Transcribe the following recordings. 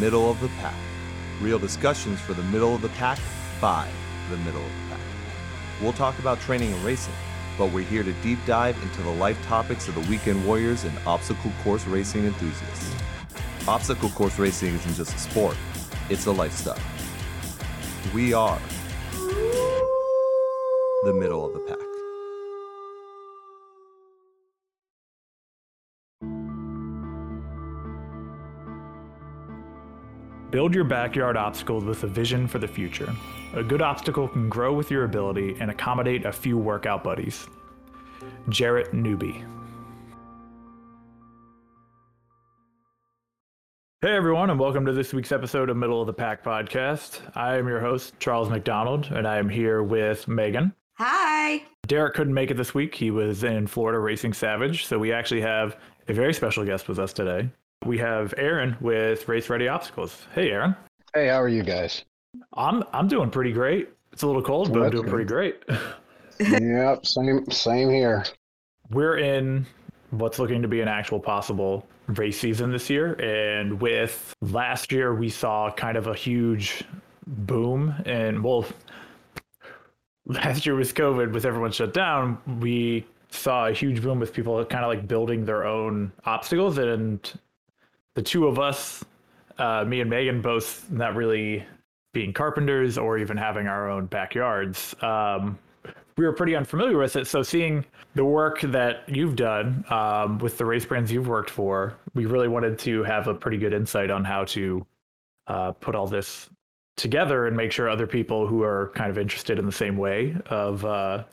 Middle of the Pack. Real discussions for the middle of the pack by the middle of the pack. We'll talk about training and racing, but we're here to deep dive into the life topics of the weekend warriors and obstacle course racing enthusiasts. Obstacle course racing isn't just a sport, it's a lifestyle. We are the middle of the pack. Build your backyard obstacles with a vision for the future. A good obstacle can grow with your ability and accommodate a few workout buddies. Jarrett Newby. Hey everyone, and welcome to this week's episode of Middle of the Pack podcast. I am your host, Charles McDonald, and I am here with Megan. Hi. Derek couldn't make it this week. He was in Florida racing Savage, so we actually have a very special guest with us today we have Aaron with Race Ready Obstacles. Hey, Aaron. Hey, how are you guys? I'm I'm doing pretty great. It's a little cold, but I'm doing good. pretty great. yep, same same here. We're in what's looking to be an actual possible race season this year, and with last year we saw kind of a huge boom, and well, last year was COVID with everyone shut down. We saw a huge boom with people kind of like building their own obstacles and the two of us, uh, me and Megan, both not really being carpenters or even having our own backyards, um, we were pretty unfamiliar with it. So seeing the work that you've done um, with the race brands you've worked for, we really wanted to have a pretty good insight on how to uh, put all this together and make sure other people who are kind of interested in the same way of uh,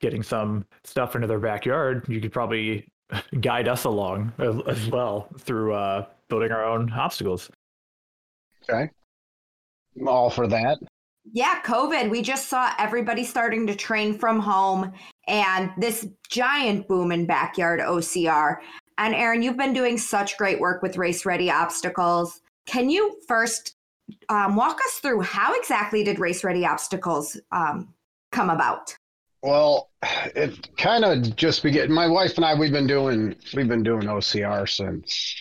getting some stuff into their backyard, you could probably guide us along as well through uh, building our own obstacles. Okay. I'm all for that. Yeah, COVID, we just saw everybody starting to train from home and this giant boom in backyard OCR. And Aaron, you've been doing such great work with Race Ready Obstacles. Can you first um, walk us through how exactly did Race Ready Obstacles um, come about? Well, it kind of just began. My wife and I, we've been doing we've been doing OCR since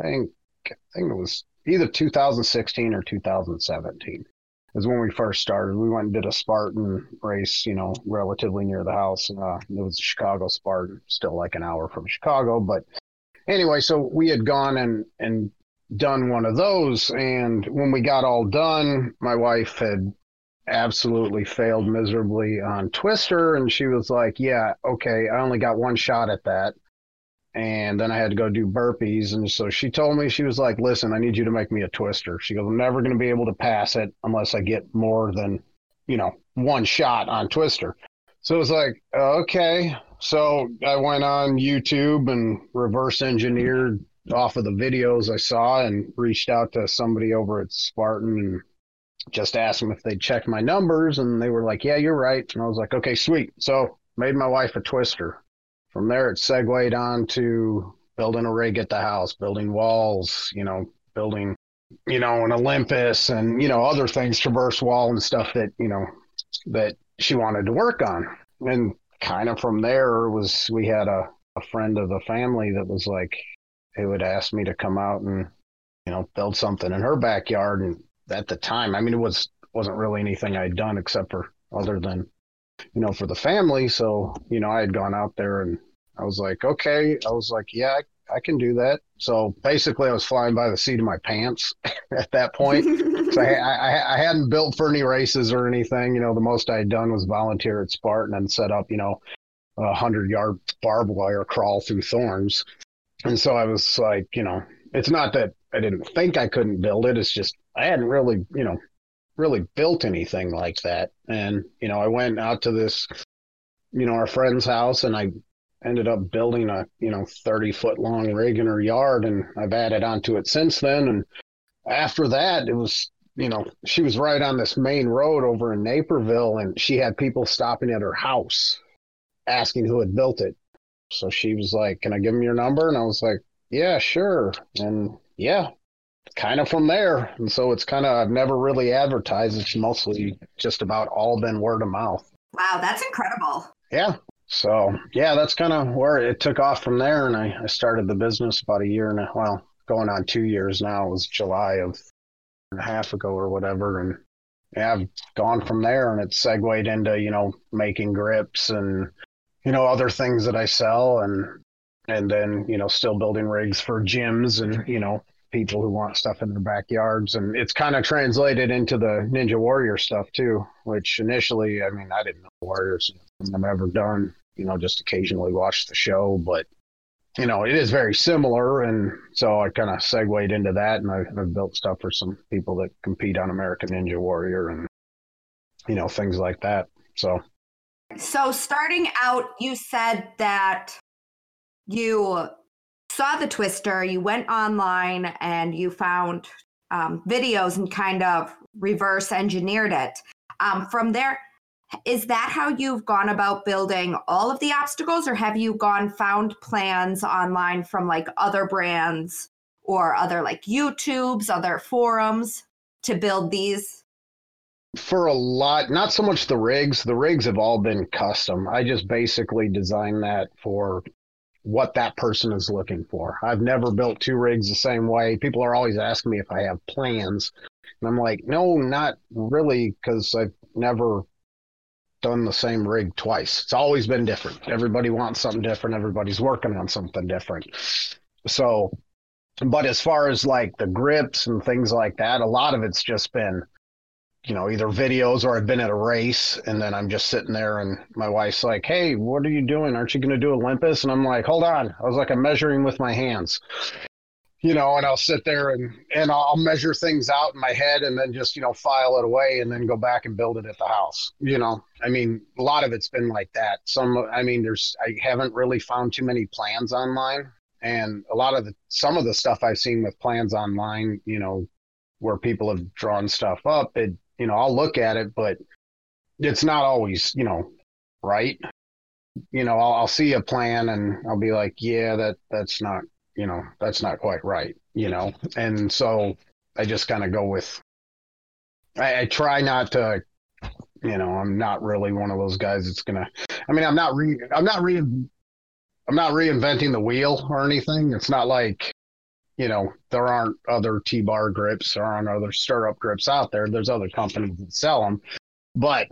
I think I think it was either 2016 or 2017 is when we first started. We went and did a Spartan race, you know, relatively near the house. Uh, it was Chicago Spartan, still like an hour from Chicago. But anyway, so we had gone and and done one of those, and when we got all done, my wife had absolutely failed miserably on Twister. And she was like, Yeah, okay, I only got one shot at that. And then I had to go do burpees. And so she told me, she was like, Listen, I need you to make me a Twister. She goes, I'm never going to be able to pass it unless I get more than, you know, one shot on Twister. So it was like, okay. So I went on YouTube and reverse engineered off of the videos I saw and reached out to somebody over at Spartan and just asked them if they checked my numbers, and they were like, "Yeah, you're right." And I was like, "Okay, sweet." So made my wife a twister. From there, it segued on to building a rig at the house, building walls, you know, building, you know, an Olympus, and you know, other things, traverse wall and stuff that you know that she wanted to work on. And kind of from there was we had a, a friend of the family that was like, who would ask me to come out and you know build something in her backyard and at the time. I mean, it was wasn't really anything I'd done except for other than you know for the family. So you know, I had gone out there and I was like, okay. I was like, yeah, I, I can do that. So basically, I was flying by the seat of my pants at that point. so I, I, I hadn't built for any races or anything. You know, the most I had done was volunteer at Spartan and set up, you know, a hundred yard barbed wire crawl through thorns. And so I was like, you know, it's not that I didn't think I couldn't build it. It's just I hadn't really, you know, really built anything like that. And, you know, I went out to this, you know, our friend's house and I ended up building a, you know, 30 foot long rig in her yard and I've added onto it since then. And after that, it was, you know, she was right on this main road over in Naperville and she had people stopping at her house asking who had built it. So she was like, Can I give them your number? And I was like, Yeah, sure. And yeah, kind of from there. And so it's kind of, I've never really advertised. It's mostly just about all been word of mouth. Wow, that's incredible. Yeah. So, yeah, that's kind of where it took off from there. And I, I started the business about a year and a, well, going on two years now. It was July of a half ago or whatever, and yeah, I've gone from there, and it's segued into you know making grips and you know other things that I sell, and and then you know still building rigs for gyms and you know people who want stuff in their backyards. And it's kind of translated into the ninja warrior stuff too which initially i mean i didn't know warriors i've ever done you know just occasionally watch the show. But you know it is very similar. And so i kind of segued into that and I've, I've built stuff for some people that compete on american ninja warrior and you know things like that. So so starting out you said that you saw the twister, you went online and you found um, videos and kind of reverse engineered it. Um, from there, is that how you've gone about building all of the obstacles, or have you gone found plans online from like other brands or other like YouTubes, other forums to build these? For a lot, not so much the rigs. The rigs have all been custom. I just basically designed that for what that person is looking for. I've never built two rigs the same way. People are always asking me if I have plans. And I'm like, no, not really, because I've never done the same rig twice. It's always been different. Everybody wants something different. Everybody's working on something different. So, but as far as like the grips and things like that, a lot of it's just been you know, either videos or I've been at a race and then I'm just sitting there and my wife's like, Hey, what are you doing? Aren't you going to do Olympus? And I'm like, hold on. I was like, I'm measuring with my hands, you know, and I'll sit there and, and I'll measure things out in my head and then just, you know, file it away and then go back and build it at the house. You know, I mean, a lot of it's been like that. Some, I mean, there's, I haven't really found too many plans online and a lot of the, some of the stuff I've seen with plans online, you know, where people have drawn stuff up, it, you know, I'll look at it, but it's not always, you know, right. You know, I'll, I'll see a plan and I'll be like, yeah, that that's not, you know, that's not quite right, you know, and so I just kind of go with. I, I try not to, you know, I'm not really one of those guys that's gonna. I mean, I'm not re, I'm not re, I'm not reinventing the wheel or anything. It's not like you know, there aren't other T bar grips, there aren't other stirrup grips out there. There's other companies that sell them, but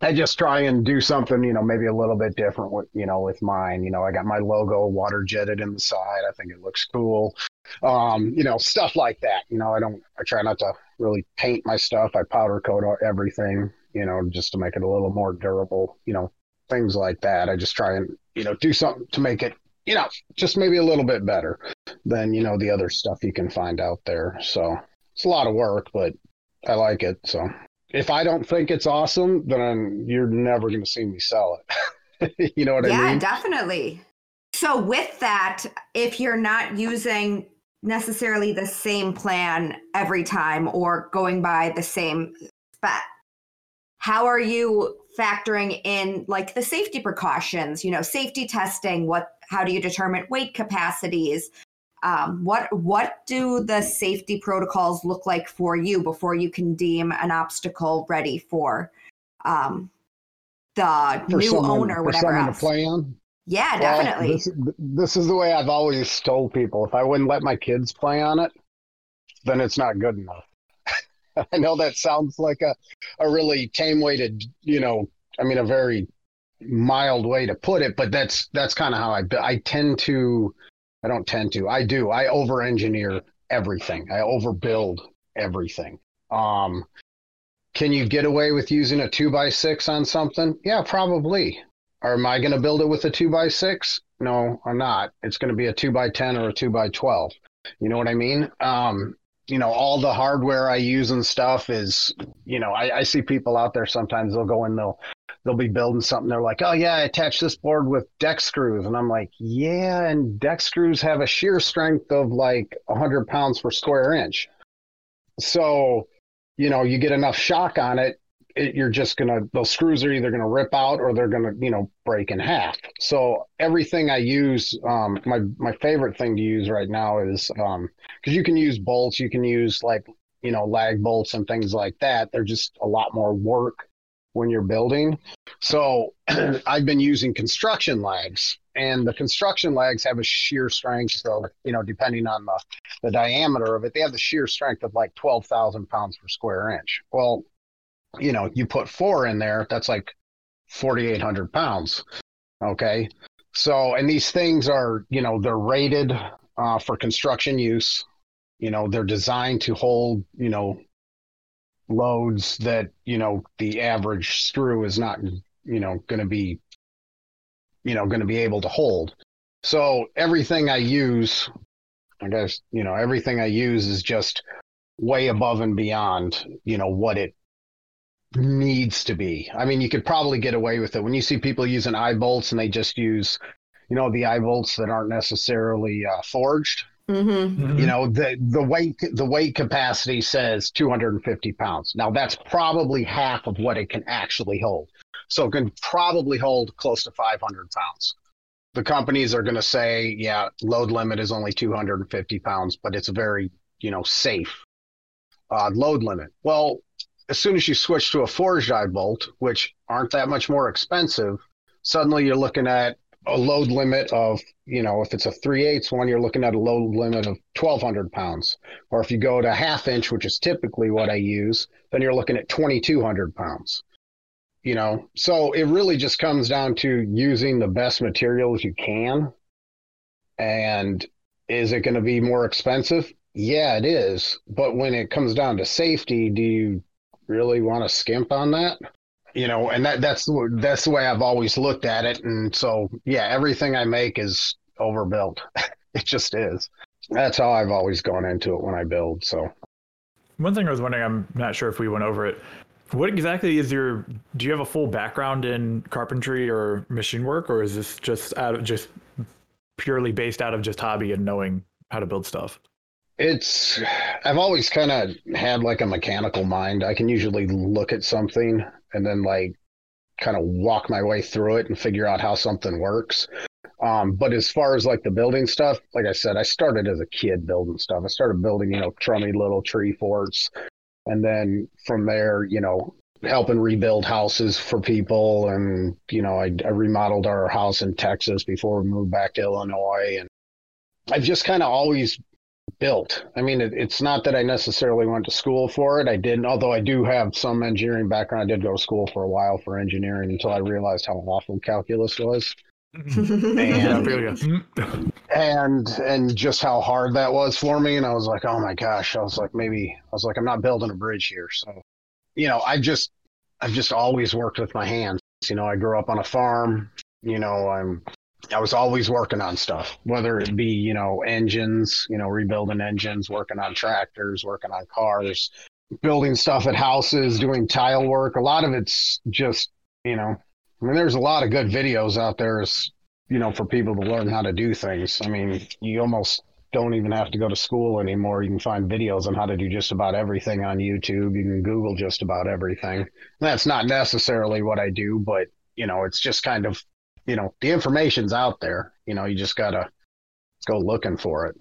I just try and do something, you know, maybe a little bit different with, you know, with mine. You know, I got my logo water jetted in the side. I think it looks cool. Um, you know, stuff like that. You know, I don't, I try not to really paint my stuff. I powder coat everything, you know, just to make it a little more durable, you know, things like that. I just try and, you know, do something to make it you know, just maybe a little bit better than, you know, the other stuff you can find out there. So it's a lot of work, but I like it. So if I don't think it's awesome, then you're never going to see me sell it. you know what yeah, I mean? Yeah, definitely. So with that, if you're not using necessarily the same plan every time or going by the same spec, how are you factoring in like the safety precautions, you know, safety testing, what how do you determine weight capacities? Um, what what do the safety protocols look like for you before you can deem an obstacle ready for um, the for new someone, owner, whatever else? to play on? Yeah, well, definitely. This, this is the way I've always told people: if I wouldn't let my kids play on it, then it's not good enough. I know that sounds like a, a really tame way to, you know, I mean, a very mild way to put it, but that's that's kind of how I I tend to I don't tend to I do I over engineer everything. I overbuild everything. Um, can you get away with using a two by six on something? Yeah, probably. Or am I going to build it with a two by six? No, I'm not. It's going to be a two by ten or a two by twelve. You know what I mean? Um, you know, all the hardware I use and stuff is, you know, I, I see people out there sometimes they'll go and they'll they'll be building something. They're like, oh yeah, I attached this board with deck screws, and I'm like, yeah, and deck screws have a shear strength of like 100 pounds per square inch. So, you know, you get enough shock on it, it you're just gonna those screws are either gonna rip out or they're gonna you know break in half. So everything I use, um, my my favorite thing to use right now is um, because you can use bolts, you can use like you know lag bolts and things like that. They're just a lot more work when you're building. So I've been using construction lags and the construction lags have a shear strength. So, you know, depending on the, the diameter of it, they have the shear strength of like 12,000 pounds per square inch. Well, you know, you put four in there, that's like 4,800 pounds. Okay. So, and these things are, you know, they're rated uh, for construction use. You know, they're designed to hold, you know, loads that, you know, the average screw is not, you know, going to be, you know, going to be able to hold. So everything I use, I guess, you know, everything I use is just way above and beyond, you know, what it needs to be. I mean, you could probably get away with it when you see people using eye bolts and they just use, you know, the eye bolts that aren't necessarily uh, forged. Mm-hmm. Mhm. You know, the the weight the weight capacity says 250 pounds. Now that's probably half of what it can actually hold. So it can probably hold close to 500 pounds. The companies are going to say, yeah, load limit is only 250 pounds, but it's a very you know safe uh, load limit. Well, as soon as you switch to a forged eye bolt, which aren't that much more expensive, suddenly you're looking at a load limit of, you know, if it's a 3 eighths one, you're looking at a load limit of 1,200 pounds. Or if you go to half inch, which is typically what I use, then you're looking at 2,200 pounds. You know, so it really just comes down to using the best materials you can. And is it going to be more expensive? Yeah, it is. But when it comes down to safety, do you really want to skimp on that? You know, and that that's that's the way I've always looked at it. And so, yeah, everything I make is overbuilt. it just is. That's how I've always gone into it when I build. So, One thing I was wondering, I'm not sure if we went over it. What exactly is your? Do you have a full background in carpentry or machine work, or is this just out of just purely based out of just hobby and knowing how to build stuff? It's I've always kind of had like a mechanical mind. I can usually look at something and then like kind of walk my way through it and figure out how something works. Um, but as far as like the building stuff, like I said, I started as a kid building stuff. I started building, you know, crummy little tree forts. And then from there, you know, helping rebuild houses for people. And, you know, I, I remodeled our house in Texas before we moved back to Illinois. And I've just kind of always built. I mean, it, it's not that I necessarily went to school for it. I didn't, although I do have some engineering background. I did go to school for a while for engineering until I realized how awful calculus was. Mm-hmm. And- mm-hmm. and and just how hard that was for me and i was like oh my gosh i was like maybe i was like i'm not building a bridge here so you know i just i've just always worked with my hands you know i grew up on a farm you know i'm i was always working on stuff whether it be you know engines you know rebuilding engines working on tractors working on cars building stuff at houses doing tile work a lot of it's just you know i mean there's a lot of good videos out there as you know, for people to learn how to do things. I mean, you almost don't even have to go to school anymore. You can find videos on how to do just about everything on YouTube. You can Google just about everything. That's not necessarily what I do, but you know, it's just kind of, you know, the information's out there. You know, you just gotta go looking for it.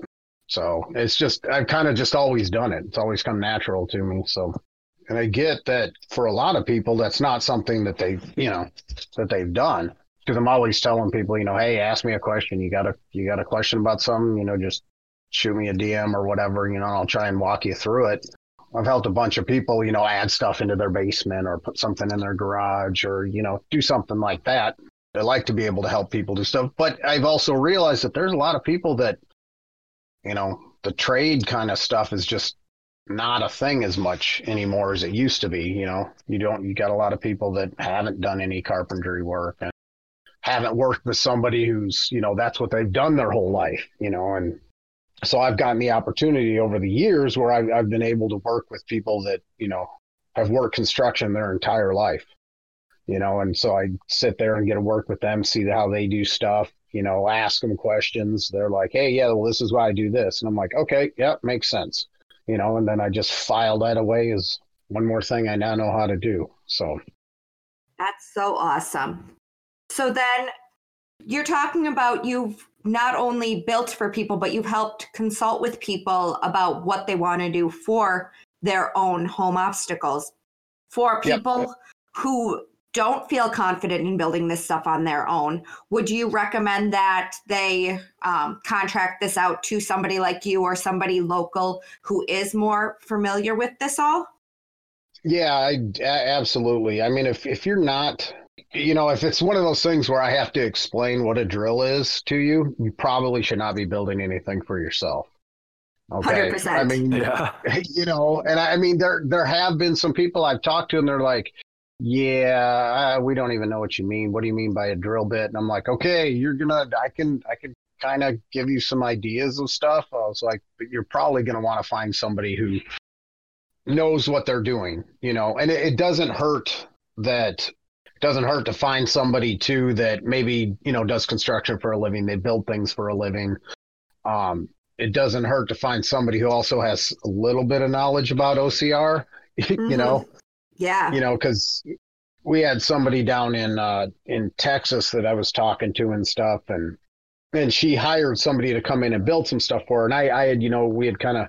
So it's just I've kind of just always done it. It's always come natural to me. So and I get that for a lot of people that's not something that they you know that they've done because I'm always telling people, you know, hey, ask me a question. You got a you got a question about something, you know, just shoot me a DM or whatever, you know, I'll try and walk you through it. I've helped a bunch of people, you know, add stuff into their basement or put something in their garage or, you know, do something like that. I like to be able to help people do stuff. But I've also realized that there's a lot of people that, you know, the trade kind of stuff is just not a thing as much anymore as it used to be. You know, you don't, you got a lot of people that haven't done any carpentry work and haven't worked with somebody who's, you know, that's what they've done their whole life, you know, and so I've gotten the opportunity over the years where I've, I've been able to work with people that, you know, have worked construction their entire life, you know, and so I sit there and get to work with them, see how they do stuff, you know, ask them questions. They're like, hey, yeah, well, this is why I do this. And I'm like, okay, yeah, makes sense, you know, and then I just file that away as one more thing I now know how to do. So, That's so awesome. So then you're talking about you've not only built for people, but you've helped consult with people about what they want to do for their own home obstacles. For Yep. people who don't feel confident in building this stuff on their own, would you recommend that they um, contract this out to somebody like you or somebody local who is more familiar with this all? Yeah, I, absolutely. I mean, if if you're not, you know, if it's one of those things where I have to explain what a drill is to you, you probably should not be building anything for yourself. Okay. 100%. I mean, yeah. you know, and I, I mean, there there have been some people I've talked to, and they're like, yeah, we don't even know what you mean. What do you mean by a drill bit? And I'm like, okay, you're gonna, I can, I can kind of give you some ideas of stuff. I was like, but you're probably gonna want to find somebody who knows what they're doing, you know. And it, it doesn't hurt that doesn't hurt to find somebody too that maybe you know does construction for a living. They build things for a living. Um, it doesn't hurt to find somebody who also has a little bit of knowledge about OCR. Mm-hmm. you know, yeah. You know, because we had somebody down in uh, in Texas that I was talking to and stuff, and and she hired somebody to come in and build some stuff for her. And I, I had, you know, we had kind of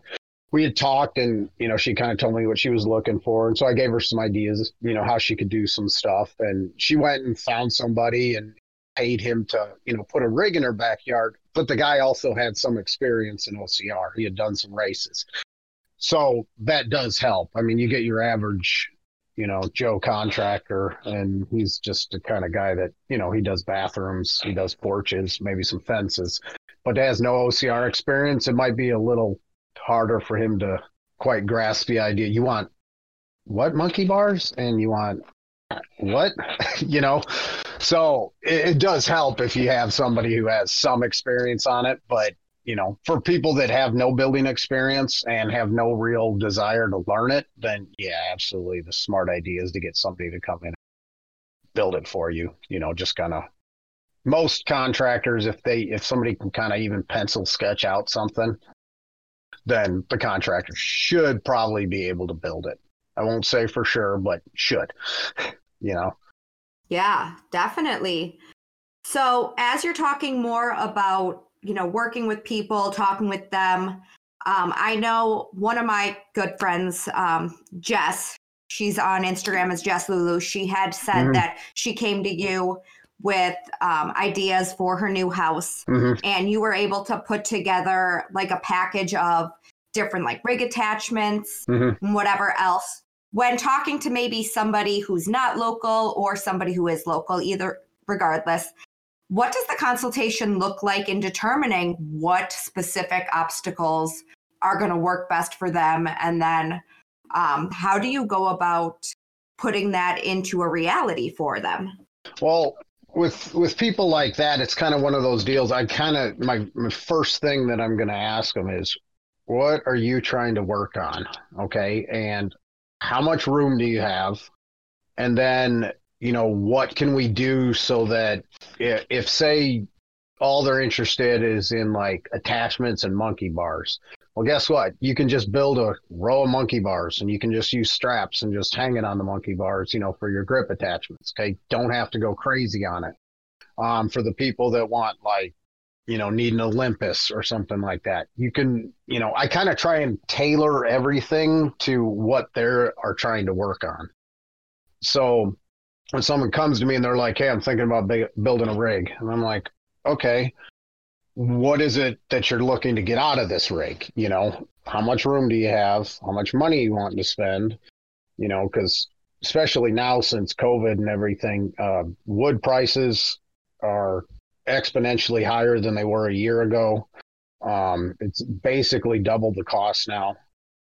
we had talked, and you know, she kind of told me what she was looking for, and so I gave her some ideas, you know, how she could do some stuff. And she went and found somebody and paid him to, you know, put a rig in her backyard. But the guy also had some experience in OCR. He had done some races. So that does help. I mean, you get your average you know, Joe contractor, and he's just the kind of guy that, you know, he does bathrooms, he does porches, maybe some fences, but has no OCR experience. It might be a little harder for him to quite grasp the idea. You want what monkey bars and you want what, you know? So it, it does help if you have somebody who has some experience on it, but you know, for people that have no building experience and have no real desire to learn it, then yeah, absolutely. The smart idea is to get somebody to come in and build it for you. You know, just kind of most contractors, if they, if somebody can kind of even pencil sketch out something, then the contractor should probably be able to build it. I won't say for sure, but should, you know? Yeah, definitely. So, as you're talking more about you know, working with people, talking with them. Um, I know one of my good friends, um, Jess, she's on Instagram as Jess Lulu. She had said mm-hmm. that she came to you with um, ideas for her new house, mm-hmm. and you were able to put together like a package of different like rig attachments mm-hmm. and whatever else. When talking to maybe somebody who's not local or somebody who is local, either regardless, what does the consultation look like in determining what specific obstacles are going to work best for them? And then um, how do you go about putting that into a reality for them? Well, with with people like that, it's kind of one of those deals. I kind of my, my first thing that I'm going to ask them is, what are you trying to work on? Okay, and how much room do you have? And then you know, what can we do so that if, if say all they're interested is in like attachments and monkey bars. Well, guess what? You can just build a row of monkey bars and you can just use straps and just hang it on the monkey bars, you know, for your grip attachments. Okay. Don't have to go crazy on it. Um, for the people that want like, you know, need an Olympus or something like that, you can, you know, I kind of try and tailor everything to what they are trying to work on. So when someone comes to me and they're like, "Hey, I'm thinking about building a rig," and I'm like, "Okay, what is it that you're looking to get out of this rig? You know, how much room do you have? How much money you want to spend? You know, because especially now since COVID and everything, uh, wood prices are exponentially higher than they were a year ago. Um, it's basically double the cost now.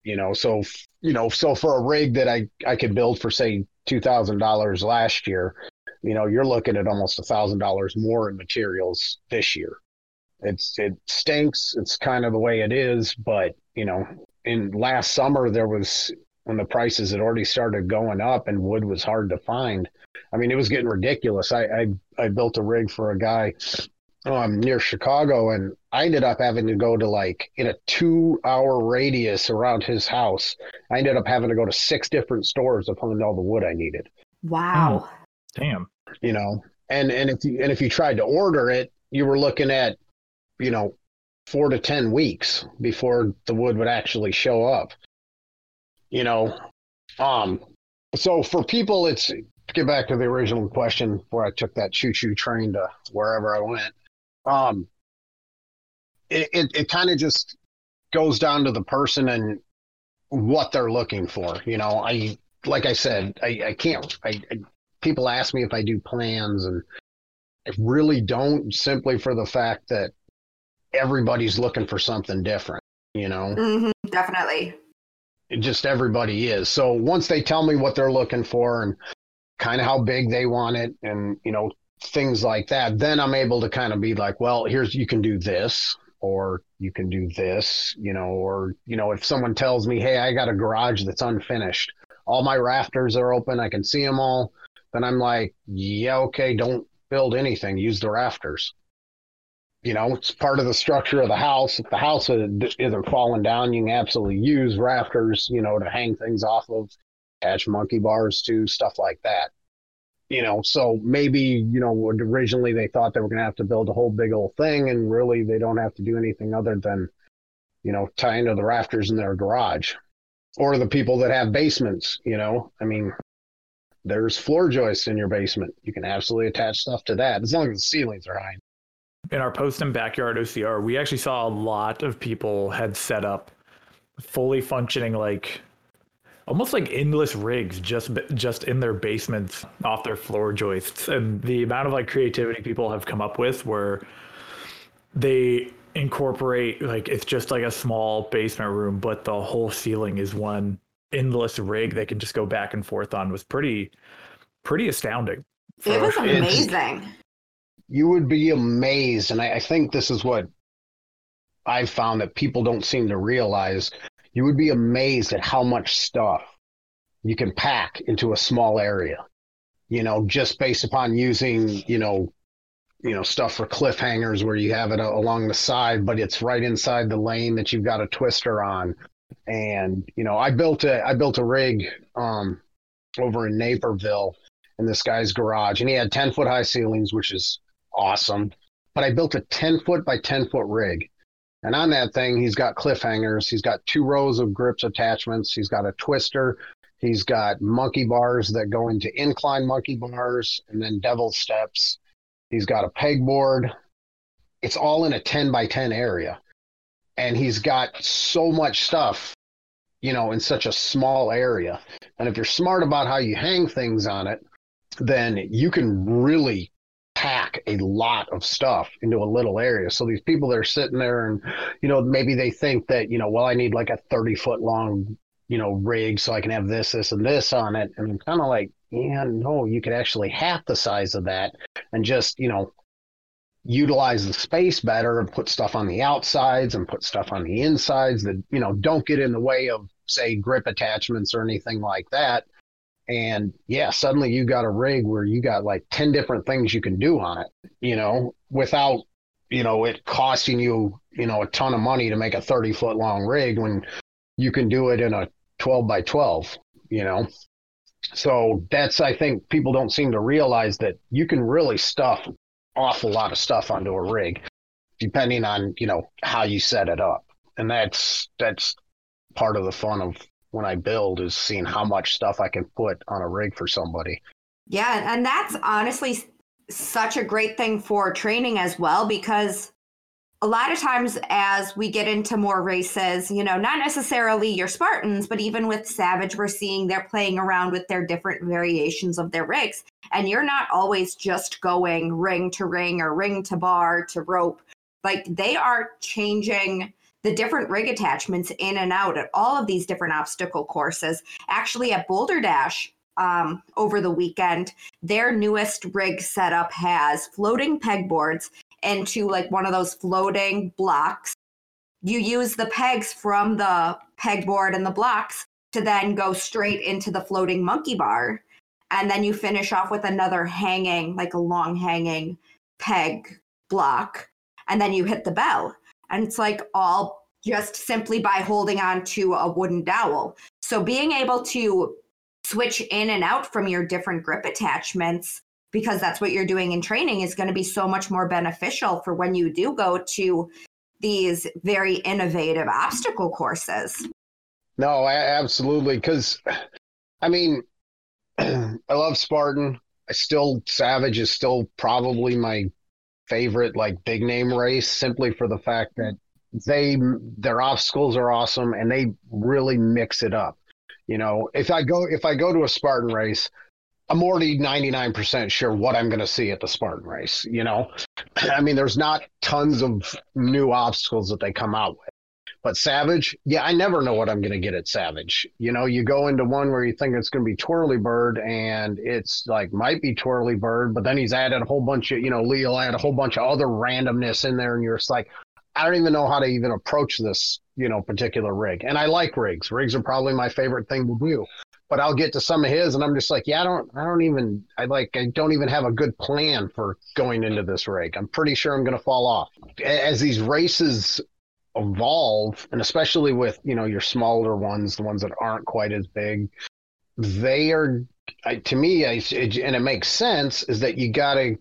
You know, so you know, so for a rig that I I could build for say two thousand dollars last year, you know, you're looking at almost a thousand dollars more in materials this year. It's it stinks. It's kind of the way it is, but you know, in last summer there was when the prices had already started going up and wood was hard to find. I mean, it was getting ridiculous. I I, I built a rig for a guy um, near Chicago, and I ended up having to go to like in a two hour radius around his house. I ended up having to go to six different stores to find all the wood I needed. Wow. Oh, damn. You know, and and if you and if you tried to order it, you were looking at, you know, four to ten weeks before the wood would actually show up. You know, um, so for people, it's to get back to the original question where I took that choo choo train to wherever I went, um, it, it, it kind of just goes down to the person and what they're looking for. You know, I, like I said, I, I can't, I, I people ask me if I do plans and I really don't simply for the fact that everybody's looking for something different, you know? Mm-hmm, definitely. It just everybody is. So once they tell me what they're looking for and kind of how big they want it and, you know, things like that, then I'm able to kind of be like, well, here's, you can do this or you can do this, you know, or, you know, if someone tells me, hey, I got a garage that's unfinished, all my rafters are open, I can see them all, then I'm like, yeah, okay, don't build anything, use the rafters. You know, it's part of the structure of the house. If the house isn't falling down, you can absolutely use rafters, you know, to hang things off of, attach monkey bars to, stuff like that you know, so maybe, you know, originally they thought they were going to have to build a whole big old thing, and really they don't have to do anything other than, you know, tie into the rafters in their garage. Or the people that have basements, you know, I mean, there's floor joists in your basement. You can absolutely attach stuff to that as long as the ceilings are high. In our post and backyard OCR, we actually saw a lot of people had set up fully functioning like almost like endless rigs just just in their basements off their floor joists. And the amount of like creativity people have come up with where they incorporate like it's just like a small basement room but the whole ceiling is one endless rig they can just go back and forth on was pretty pretty astounding it was amazing. You would be amazed and I, I think this is what i've found that people don't seem to realize you would be amazed at how much stuff you can pack into a small area. You know, just based upon using, you know, you know, stuff for cliffhangers where you have it along the side, but it's right inside the lane that you've got a twister on. And, you know, I built a I built a rig um over in Naperville in this guy's garage and he had 10 foot high ceilings, which is awesome. But I built a 10 foot by 10 foot rig and on that thing, he's got cliffhangers. He's got two rows of grips attachments. He's got a twister. He's got monkey bars that go into incline monkey bars and then devil steps. He's got a pegboard. It's all in a 10 by 10 area. And he's got so much stuff, you know, in such a small area. And if you're smart about how you hang things on it, then you can really pack a lot of stuff into a little area. So these people that are sitting there and, you know, maybe they think that, you know, well, I need like a 30 foot long, you know, rig so I can have this, this, and this on it. And I'm kind of like, yeah, no, you could actually half the size of that and just, you know, utilize the space better and put stuff on the outsides and put stuff on the insides that, you know, don't get in the way of, say, grip attachments or anything like that and yeah suddenly you got a rig where you got like 10 different things you can do on it you know without you know it costing you you know a ton of money to make a 30 foot long rig when you can do it in a 12 by 12 you know? So that's i think people don't seem to realize that you can really stuff awful lot of stuff onto a rig depending on you know how you set it up. And that's that's part of the fun of when I build is seeing how much stuff I can put on a rig for somebody. Yeah, and that's honestly such a great thing for training as well because a lot of times as we get into more races, you know, not necessarily your Spartans, but even with Savage, we're seeing they're playing around with their different variations of their rigs. And you're not always just going ring to ring or ring to bar to rope. Like they are changing the different rig attachments in and out at all of these different obstacle courses. Actually, at Boulder Dash um, over the weekend, their newest rig setup has floating pegboards into like one of those floating blocks. You use the pegs from the pegboard and the blocks to then go straight into the floating monkey bar. And then you finish off with another hanging, like a long hanging peg block. And then you hit the bell and it's like all just simply by holding on to a wooden dowel. So being able to switch in and out from your different grip attachments because that's what you're doing in training is going to be so much more beneficial for when you do go to these very innovative obstacle courses. No, absolutely. Because, I mean, I love Spartan. I still Savage is still probably my favorite like big name race simply for the fact that they their obstacles are awesome and they really mix it up. You know, if I go if I go to a Spartan race, I'm already 99% sure what I'm going to see at the Spartan race, you know. I mean, there's not tons of new obstacles that they come out with. But Savage, yeah, I never know what I'm going to get at Savage. You know, you go into one where you think it's going to be Twirly Bird, and it's like might be Twirly Bird, but then he's added a whole bunch of, you know, Leo added a whole bunch of other randomness in there, and you're just like, I don't even know how to even approach this, you know, particular rig. And I like rigs. Rigs are probably my favorite thing to do. But I'll get to some of his, and I'm just like, yeah, I don't, I don't even, I like, I don't even have a good plan for going into this rig. I'm pretty sure I'm going to fall off as these races evolve and especially with you know your smaller ones the ones that aren't quite as big they are I, to me I, it, and it makes sense is that you got to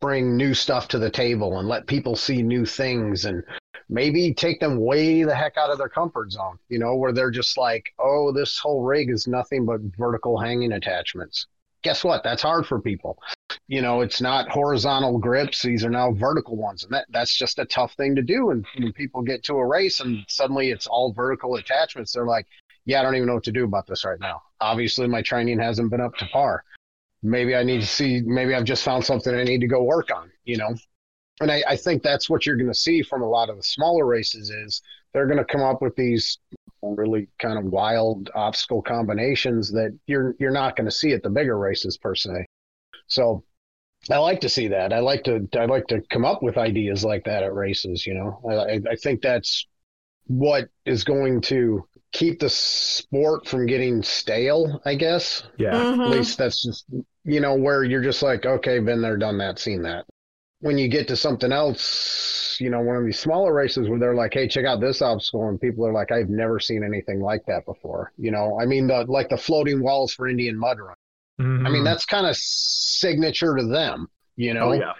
bring new stuff to the table and let people see new things and maybe take them way the heck out of their comfort zone you know where they're just like oh this whole rig is nothing but vertical hanging attachments guess what that's hard for people you know, it's not horizontal grips. These are now vertical ones. And that, that's just a tough thing to do. And when people get to a race and suddenly it's all vertical attachments, they're like, yeah, I don't even know what to do about this right now. Obviously, my training hasn't been up to par. Maybe I need to see, maybe I've just found something I need to go work on, you know? And I, I think that's what you're going to see from a lot of the smaller races is they're going to come up with these really kind of wild obstacle combinations that you're you're not going to see at the bigger races per se. So I like to see that. I like to I like to come up with ideas like that at races. You know, I, I think that's what is going to keep the sport from getting stale. I guess. Yeah. Mhm. At least that's just you know where you're just like, okay, been there, done that, seen that. When you get to something else, you know, one of these smaller races where they're like, hey, check out this obstacle, and people are like, I've never seen anything like that before. You know, I mean, the like the floating walls for Indian mud run. I mean, Mhm. that's kind of signature to them, you know? oh yeah.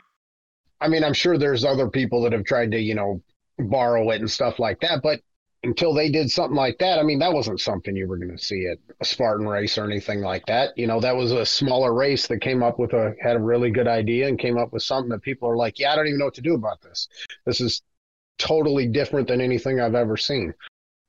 I mean, I'm sure there's other people that have tried to, you know, borrow it and stuff like that, but until they did something like that, I mean, that wasn't something you were going to see at a Spartan race or anything like that. You know, that was a smaller race that came up with a had a really good idea and came up with something that people are like, yeah, I don't even know what to do about this. This is totally different than anything I've ever seen.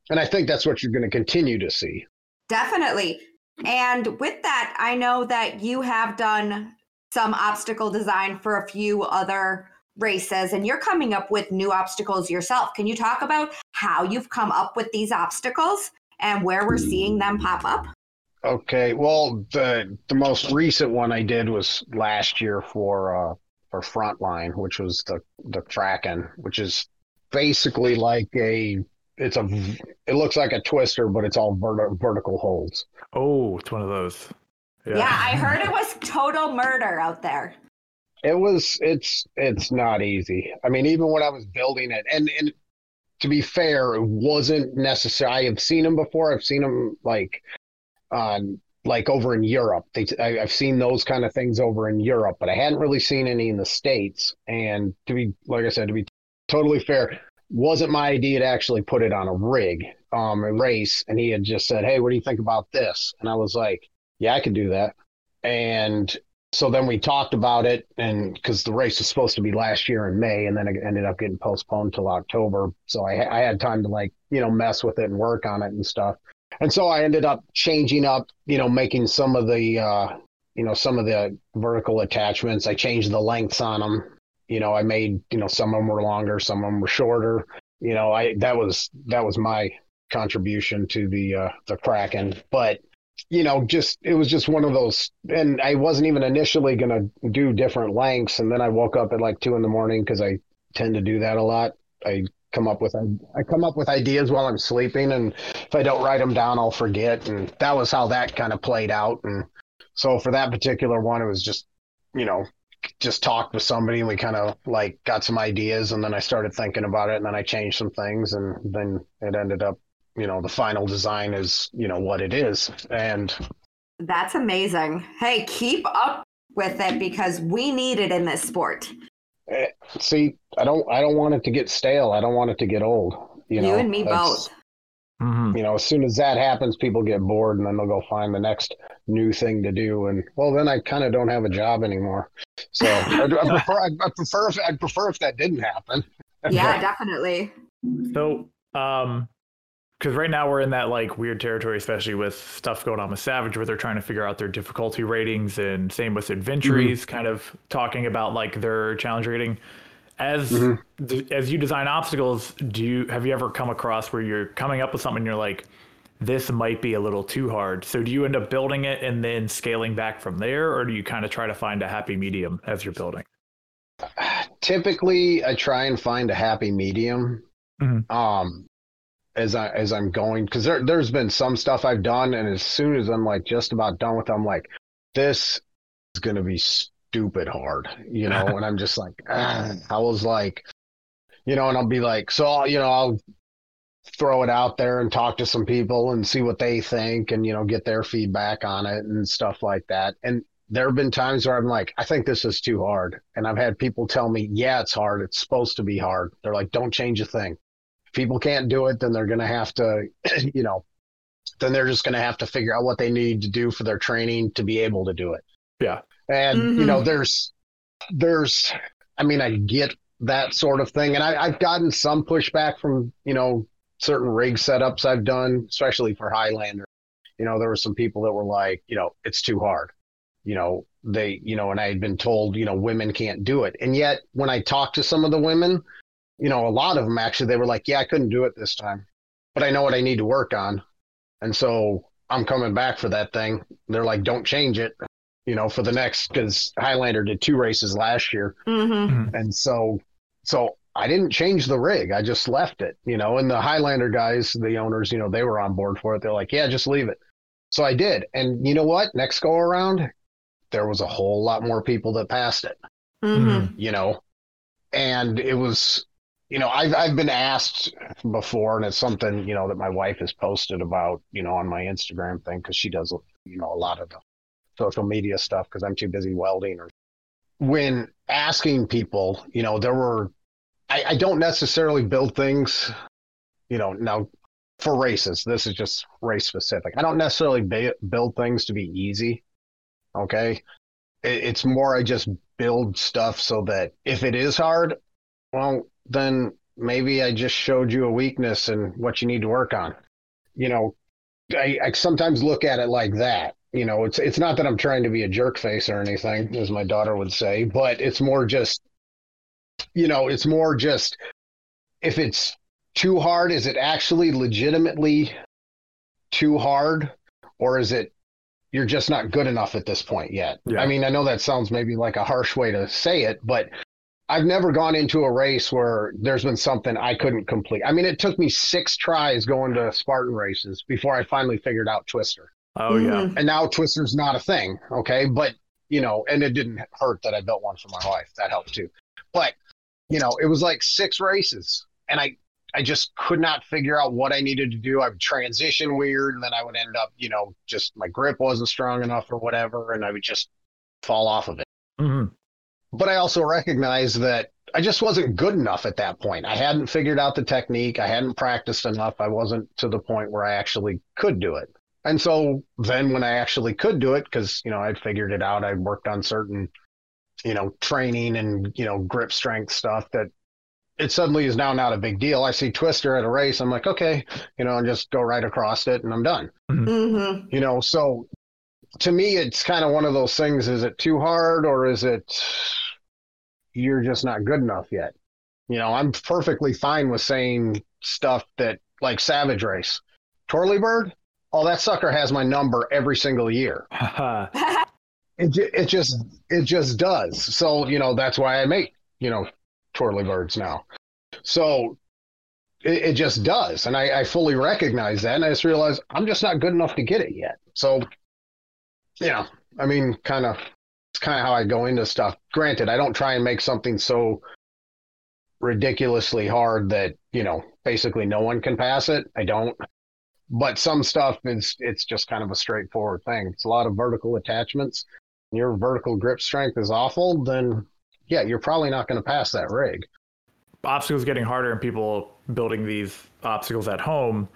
And I think that's what you're going to continue to see. Definitely. And with that, I know that you have done some obstacle design for a few other races and you're coming up with new obstacles yourself. Can you talk about how you've come up with these obstacles and where we're seeing them pop up? Okay, well, the the most recent one I did was last year for uh for Frontline, which was the the Kraken, which is basically like a it's a it looks like a twister, but it's all vert- vertical holds. Oh, it's one of those. Yeah. I heard it was total murder out there. It was it's it's not easy. I mean, even when I was building it, and and to be fair, it wasn't necessary. I have seen them before. I've seen them like on like over in Europe. They I, I've seen those kind of things over in Europe, but I hadn't really seen any in the states. And to be like I said, to be totally fair, wasn't my idea to actually put it on a rig, um, a race. And he had just said, "Hey, what do you think about this?" And I was like, "Yeah, I can do that." And so then we talked about it and because the race was supposed to be last year in may and then it ended up getting postponed till october. So I, I had time to like you know mess with it and work on it and stuff. And so i ended up changing up you know making some of the uh you know some of the vertical attachments. I changed the lengths on them you know i made you know some of them were longer some of them were shorter. You know i that was that was my contribution to the uh the kraken. But you know, just it was just one of those, and I wasn't even initially gonna do different lengths, and then I woke up at like two in the morning because I tend to do that a lot. I come up with I come up with ideas while I'm sleeping, and if I don't write them down, I'll forget, and that was how that kind of played out. And so for that particular one, it was just, you know, just talked with somebody, and we kind of like got some ideas, and then I started thinking about it, and then I changed some things, and then it ended up you know the final design is you know what it is and That's amazing. Hey, keep up with it because we need it in this sport. eh, see i don't i don't want it to get stale i don't want it to get old you You, know and me That's- both. Mhm. You know, as soon as that happens, people get bored and then they'll go find the next new thing to do. And well, then I kind of don't have a job anymore. So I, I prefer, I, I prefer, if, I prefer if that didn't happen. Yeah, definitely. So, um, because right now we're in that like weird territory, especially with stuff going on with Savage, where they're trying to figure out their difficulty ratings, and same with Adventuries, kind of talking about like their challenge rating. As th- as you design obstacles, do you have you ever come across where you're coming up with something and you're like, this might be a little too hard? So do you end up building it and then scaling back from there, or do you kind of try to find a happy medium as you're building? Typically, I try and find a happy medium. Mhm. Um, as I as I'm going, because there there's been some stuff I've done, and as soon as I'm like just about done with, it, I'm like, this is gonna be stupid hard, you know. and I'm just like, ah. I was like, you know, and I'll be like, so I'll, you know, I'll throw it out there and talk to some people and see what they think, and you know, get their feedback on it and stuff like that. And there have been times where I'm like, I think this is too hard. And I've had people tell me, yeah, it's hard. It's supposed to be hard. They're like, don't change a thing. If people can't do it, then they're going to have to, you know, then they're just going to have to figure out what they need to do for their training to be able to do it. Yeah. And, you mm-hmm. know, there's, there's, I mean, I get that sort of thing. And I, I've gotten some pushback from, you know, certain rig setups I've done, especially for Highlander. You know, there were some people that were like, you know, it's too hard you know they you know and i had been told you know women can't do it and yet when i talked to some of the women you know a lot of them actually they were like yeah i couldn't do it this time but i know what i need to work on and so i'm coming back for that thing they're like don't change it you know for the next because highlander did two races last year hmm and so so I didn't change the rig. I just left it, you know, and the Highlander guys, the owners, you know, they were on board for it. They're like, yeah, just leave it. So I did. And you know what? Next go around, there was a whole lot more people that passed it, hmm you know, and it was, you know, I've, I've been asked before, and it's something, you know, that my wife has posted about, you know, on my Instagram thing, because she does, you know, a lot of the social media stuff because I'm too busy welding or when asking people, you know, there were, I, I don't necessarily build things, you know, now for races, this is just race specific. I don't necessarily ba- build things to be easy. Okay. It, it's more, I just build stuff so that if it is hard, well, then maybe I just showed you a weakness and what you need to work on. You know, I, I sometimes look at it like that. You know, it's it's not that I'm trying to be a jerk face or anything, as my daughter would say, but it's more just, you know, it's more just if it's too hard, is it actually legitimately too hard, or is it you're just not good enough at this point yet? Yeah. I mean, I know that sounds maybe like a harsh way to say it, but I've never gone into a race where there's been something I couldn't complete. I mean, it took me six tries going to Spartan races before I finally figured out Twister. Oh yeah. Mhm. And now Twister's not a thing, okay? But, you know, and it didn't hurt that I built one for my wife. That helped too. But, you know, it was like six races and I I just could not figure out what I needed to do. I would transition weird and then I would end up, you know, just my grip wasn't strong enough or whatever and I would just fall off of it hmm but I also recognized that I just wasn't good enough at that point. I hadn't figured out the technique. I hadn't practiced enough. I wasn't to the point where I actually could do it. And so then when I actually could do it, because, you know, I'd figured it out, I'd worked on certain, you know, training and, you know, grip strength stuff that it suddenly is now not a big deal. I see Twister at a race. I'm like, okay, you know, and just go right across it and I'm done hmm you know so to me it's kind of one of those things is it too hard or is it you're just not good enough yet? You know i'm perfectly fine with saying stuff that like savage race twirly bird? Oh that sucker has my number every single year. It, it just it just does. So you know that's why i make you know twirly birds now. So it, it just does and I, I fully recognize that and i just realize i'm just not good enough to get it yet. So know i mean kind of it's kind of how i go into stuff. Granted i don't try and make something so ridiculously hard that you know basically no one can pass it. I don't. But some stuff is it's just kind of a straightforward thing. It's a lot of vertical attachments. Your vertical grip strength is awful then yeah you're probably not going to pass that rig. Obstacles getting harder and people building these obstacles at home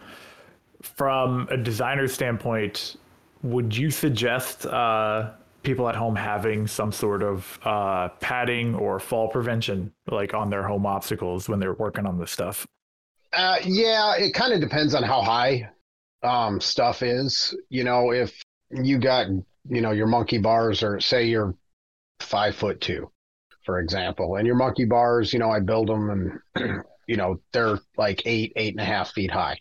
from a designer standpoint, would you suggest uh, people at home having some sort of uh, padding or fall prevention, like on their home obstacles when they're working on this stuff? Uh, yeah, it kind of depends on how high um, stuff is. You know, if you got you know your monkey bars, or say you're five foot two, for example, and your monkey bars, you know, I build them and you know they're like eight, eight and a half feet high.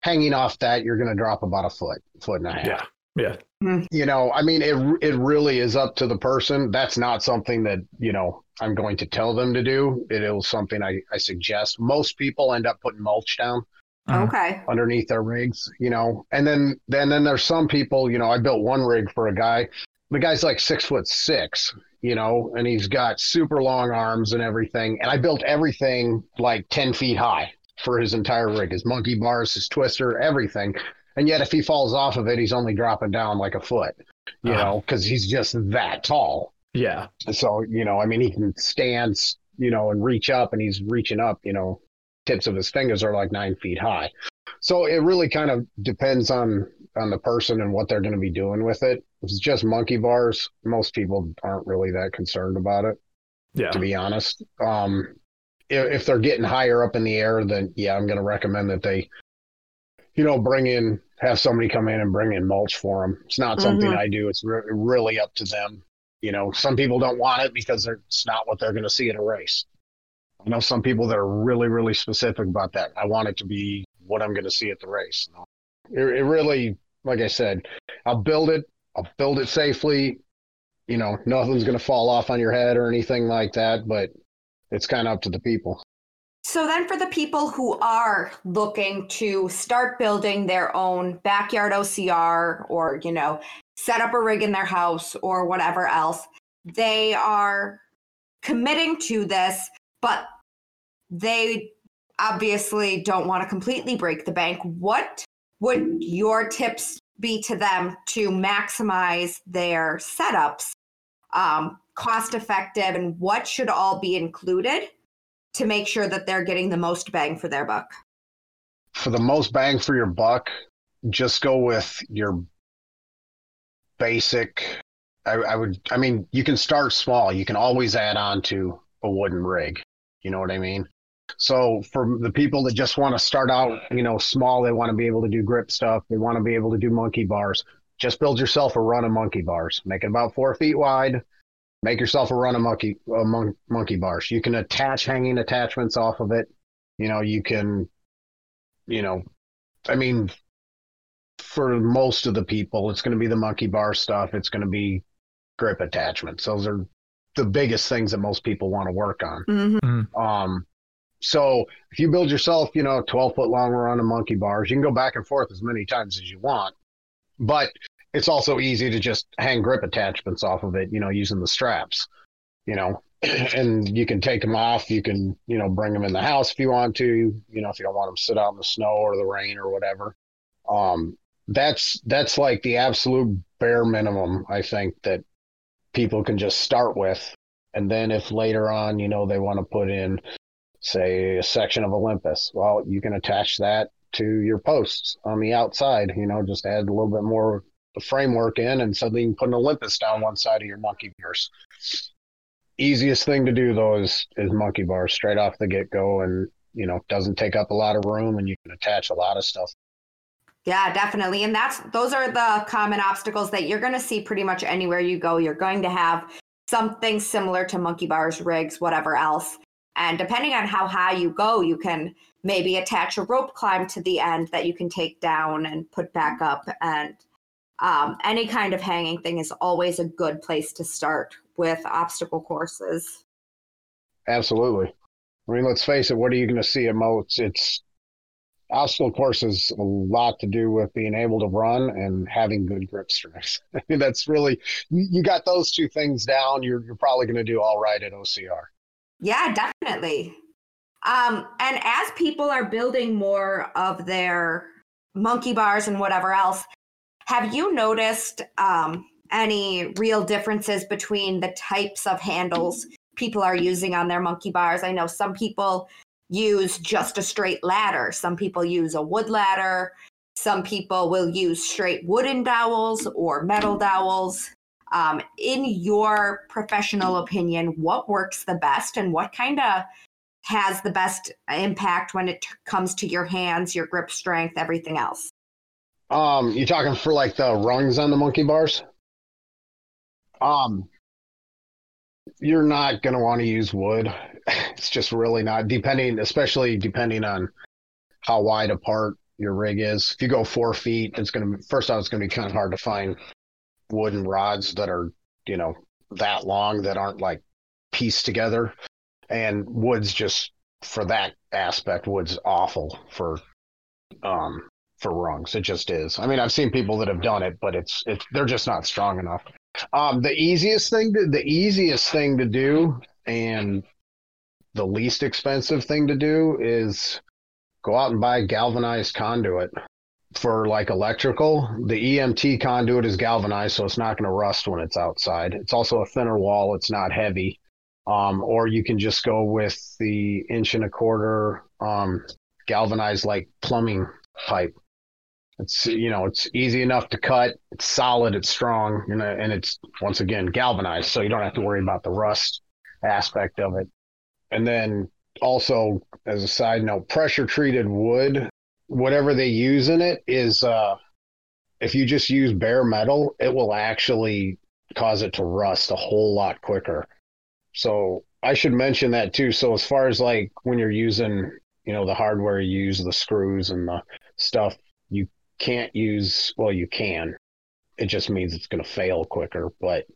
Hanging off that, you're going to drop about a foot, foot and a half. Yeah. Yeah. You know, I mean, it it really is up to the person. That's not something that you know I'm going to tell them to do. It is something I, I suggest. Most people end up putting mulch down Mhm. Okay. underneath their rigs, you know. And then then then there's some people, you know, I built one rig for a guy. The guy's like six foot six, you know, and he's got super long arms and everything. And I built everything like ten feet high for his entire rig, his monkey bars, his twister, everything. And yet, if he falls off of it, he's only dropping down like a foot, you Uh-huh. know, because he's just that tall. Yeah. So, you know, I mean, he can stand, you know, and reach up and he's reaching up, you know, tips of his fingers are like nine feet high. So it really kind of depends on on the person and what they're going to be doing with it. If it's just monkey bars, most people aren't really that concerned about it, Yeah. to be honest. Um, if, if they're getting higher up in the air, then yeah, I'm going to recommend that they, you know, bring in, have somebody come in and bring in mulch for them. It's not something Mhm. I do. It's re- really up to them. You know, some people don't want it because they're, it's not what they're going to see at a race. I know some people that are really, really specific about that. I want it to be what I'm going to see at the race. It, it really, like I said, I'll build it. I'll build it safely. You know, nothing's going to fall off on your head or anything like that, but it's kind of up to the people. So then for the people who are looking to start building their own backyard OCR or, you know, set up a rig in their house or whatever else, they are committing to this, but they obviously don't want to completely break the bank. What would your tips be to them to maximize their setups, um, cost effective, and what should all be included? To make sure that they're getting the most bang for their buck. For the most bang for your buck, just go with your basic. I, I would, I mean, you can start small. You can always add on to a wooden rig. You know what I mean? So for the people that just want to start out, you know, small, they want to be able to do grip stuff. They want to be able to do monkey bars. Just build yourself a run of monkey bars. Make it about four feet wide. Make yourself a run of monkey uh, mon- monkey bars. You can attach hanging attachments off of it. You know, you can, you know, I mean, for most of the people, it's going to be the monkey bar stuff. It's going to be grip attachments. Those are the biggest things that most people want to work on. Mm-hmm. Um, so if you build yourself, you know, 12 foot long run of monkey bars, you can go back and forth as many times as you want. But it's also easy to just hang grip attachments off of it, you know, using the straps, you know, and you can take them off. You can, you know, bring them in the house if you want to, you know, if you don't want them to sit out in the snow or the rain or whatever. Um, that's, that's like the absolute bare minimum, I think, that people can just start with. And then if later on, you know, they want to put in, say, a section of Olympus, well, you can attach that to your posts on the outside, you know, just add a little bit more the framework in and suddenly you can put an Olympus down one side of your monkey bars. Easiest thing to do though is is monkey bars straight off the get go and you know doesn't take up a lot of room and you can attach a lot of stuff. Yeah, definitely. And that's those are the common obstacles that you're going to see pretty much anywhere you go. You're going to have something similar to monkey bars, rigs, whatever else. And depending on how high you go, you can maybe attach a rope climb to the end that you can take down and put back up. And um, any kind of hanging thing is always a good place to start with obstacle courses. Absolutely. I mean, let's face it. What are you going to see at most? It's obstacle courses a lot to do with being able to run and having good grip strength. I mean, that's really you, got those two things down. You're you're probably going to do all right at OCR. Yeah, definitely. Um, and as people are building more of their monkey bars and whatever else, have you noticed um, any real differences between the types of handles people are using on their monkey bars? I know some people use just a straight ladder, some people use a wood ladder. Some people will use straight wooden dowels or metal dowels. Um, in your professional opinion, what works the best and what kind of has the best impact when it t- comes to your hands, your grip strength, everything else? Um, you talking for like the rungs on the monkey bars? Um, you're not going to want to use wood. It's just really not depending, especially depending on how wide apart your rig is. If you go four feet, it's going to first off, it's going to be kind of hard to find wooden rods that are, you know, that long that aren't like pieced together. And wood's just for that aspect, wood's awful for um for rungs. It just is. I mean, I've seen people that have done it, but it's it's they're just not strong enough. Um, the easiest thing to the easiest thing to do and the least expensive thing to do is go out and buy galvanized conduit for like electrical. The EMT conduit is galvanized, so it's not going to rust when it's outside. It's also a thinner wall. It's not heavy. Um, or you can just go with the inch and a quarter um, galvanized like plumbing pipe. It's you know it's easy enough to cut. It's solid. It's strong, and, and it's once again galvanized, so you don't have to worry about the rust aspect of it. And then also, as a side note, pressure treated wood, whatever they use in it is, uh, if you just use bare metal, it will actually cause it to rust a whole lot quicker. So I should mention that too. So as far as like when you're using, you know, the hardware you use, the screws and the stuff, you can't use, well, you can. It just means it's going to fail quicker, but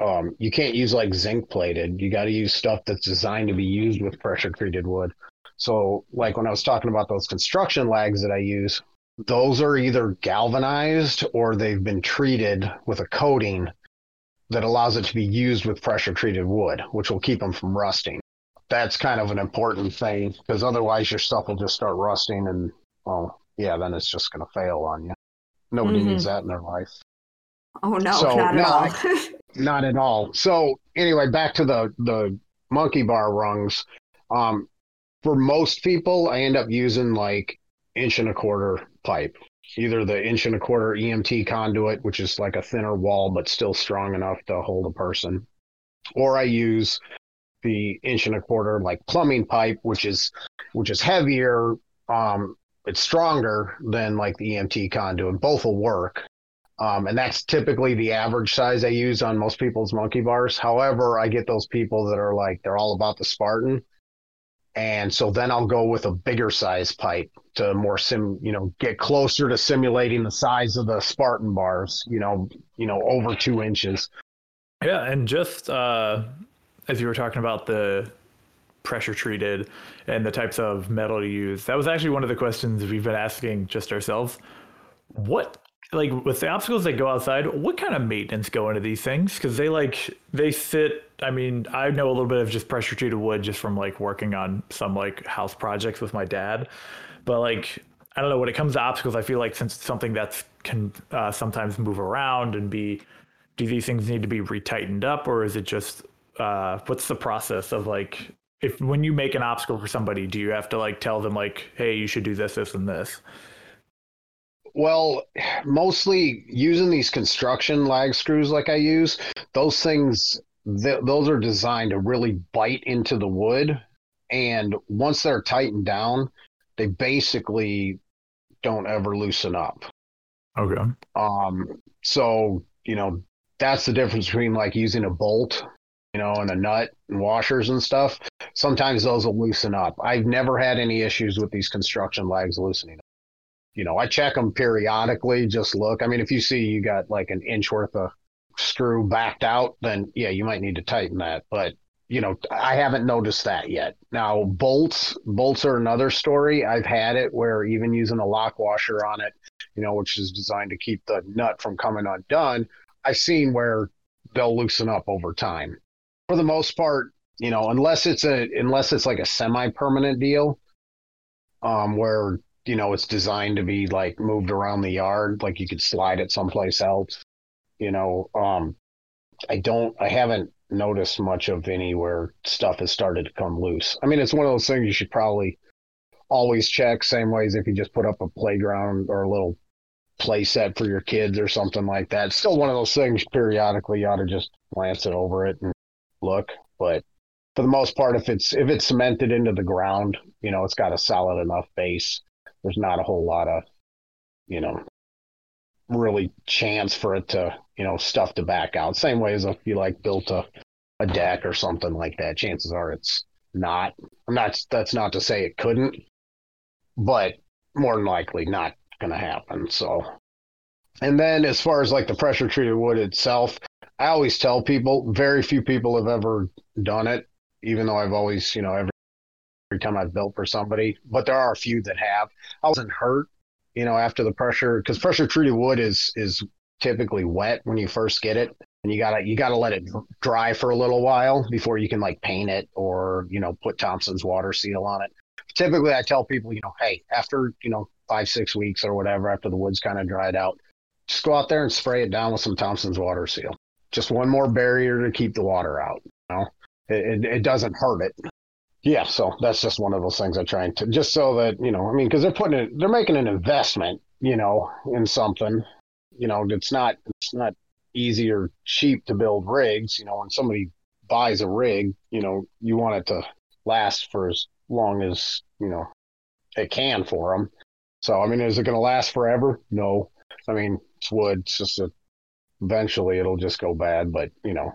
um, you can't use like zinc plated. You got to use stuff that's designed to be used with pressure treated wood. So, like when I was talking about those construction lags that I use, those are either galvanized or they've been treated with a coating that allows it to be used with pressure treated wood, which will keep them from rusting. That's kind of an important thing because otherwise your stuff will just start rusting and, well, yeah, then it's just going to fail on you. Nobody Mhm. needs that in their life. Oh no, So, not no, at all. Not at all. So anyway, back to the the monkey bar rungs. Um, for most people, I end up using like inch and a quarter pipe, either the inch and a quarter EMT conduit, which is like a thinner wall but still strong enough to hold a person, or I use the inch and a quarter like plumbing pipe, which is which is heavier. Um, it's stronger than like the EMT conduit. Both will work. Um, and that's typically the average size I use on most people's monkey bars. However, I get those people that are like, they're all about the Spartan. And so then I'll go with a bigger size pipe to more sim, you know, get closer to simulating the size of the Spartan bars, you know, you know, over two inches. Yeah, and just uh, as you were talking about the pressure treated and the types of metal to use, that was actually one of the questions we've been asking just ourselves. What like with the obstacles that go outside, what kind of maintenance go into these things? Because they like they sit. I mean, I know a little bit of just pressure treated wood just from like working on some like house projects with my dad, but like I don't know when it comes to obstacles, I feel like since something that's can uh, sometimes move around and be do these things need to be retightened up or is it just uh, what's the process of like if when you make an obstacle for somebody do you have to like tell them like hey you should do this this and this Well, mostly using these construction lag screws like I use, those things, th- those are designed to really bite into the wood. And once they're tightened down, they basically don't ever loosen up. okay Um, so, you know, that's the difference between like using a bolt, you know, and a nut and washers and stuff. Sometimes those will loosen up. I've never had any issues with these construction lags loosening up. You know, I check them periodically, just look. I mean, if you see you got like an inch worth of screw backed out, then yeah, you might need to tighten that. But you know, I haven't noticed that yet. Now, bolts, bolts are another story. I've had it where even using a lock washer on it, you know, which is designed to keep the nut from coming undone, I've seen where they'll loosen up over time. For the most part, you know, unless it's a unless it's like a semi-permanent deal, um, where you know it's designed to be like moved around the yard, like you could slide it someplace else. You know, um, I don't, I haven't noticed much of any where stuff has started to come loose. I mean, it's one of those things you should probably always check. Same way as if you just put up a playground or a little play set for your kids or something like that. Still one of those things periodically you ought to just glance it over it and look. But for the most part, if it's if it's cemented into the ground, you know, it's got a solid enough base. There's not a whole lot of, you know, really chance for it to, you know, stuff to back out. Same way as if you like built a, a deck or something like that. Chances are it's not. I'm not that's not to say it couldn't, but more than likely not gonna happen. So and then as far as like the pressure treated wood itself, I always tell people very few people have ever done it, even though I've always, you know, every every time I've built for somebody, but there are a few that have. I wasn't hurt, you know, after the pressure because pressure treated wood is is typically wet when you first get it, and you gotta you gotta let it dry for a little while before you can like paint it or you know put Thompson's water seal on it. Typically, I tell people, you know, hey, after you know five six weeks or whatever, after the wood's kind of dried out, just go out there and spray it down with some Thompson's water seal. Just one more barrier to keep the water out. You know, it, it, it doesn't hurt it yeah, so that's just one of those things I try to just so that you know, I mean, because they're putting it, they're making an investment, you know, in something. You know, it's not it's not easy or cheap to build rigs. You know, when somebody buys a rig, you know, you want it to last for as long as you know it can for them. So, I mean, is it going to last forever? No. I mean, it's wood. It's just a, eventually it'll just go bad. But you know,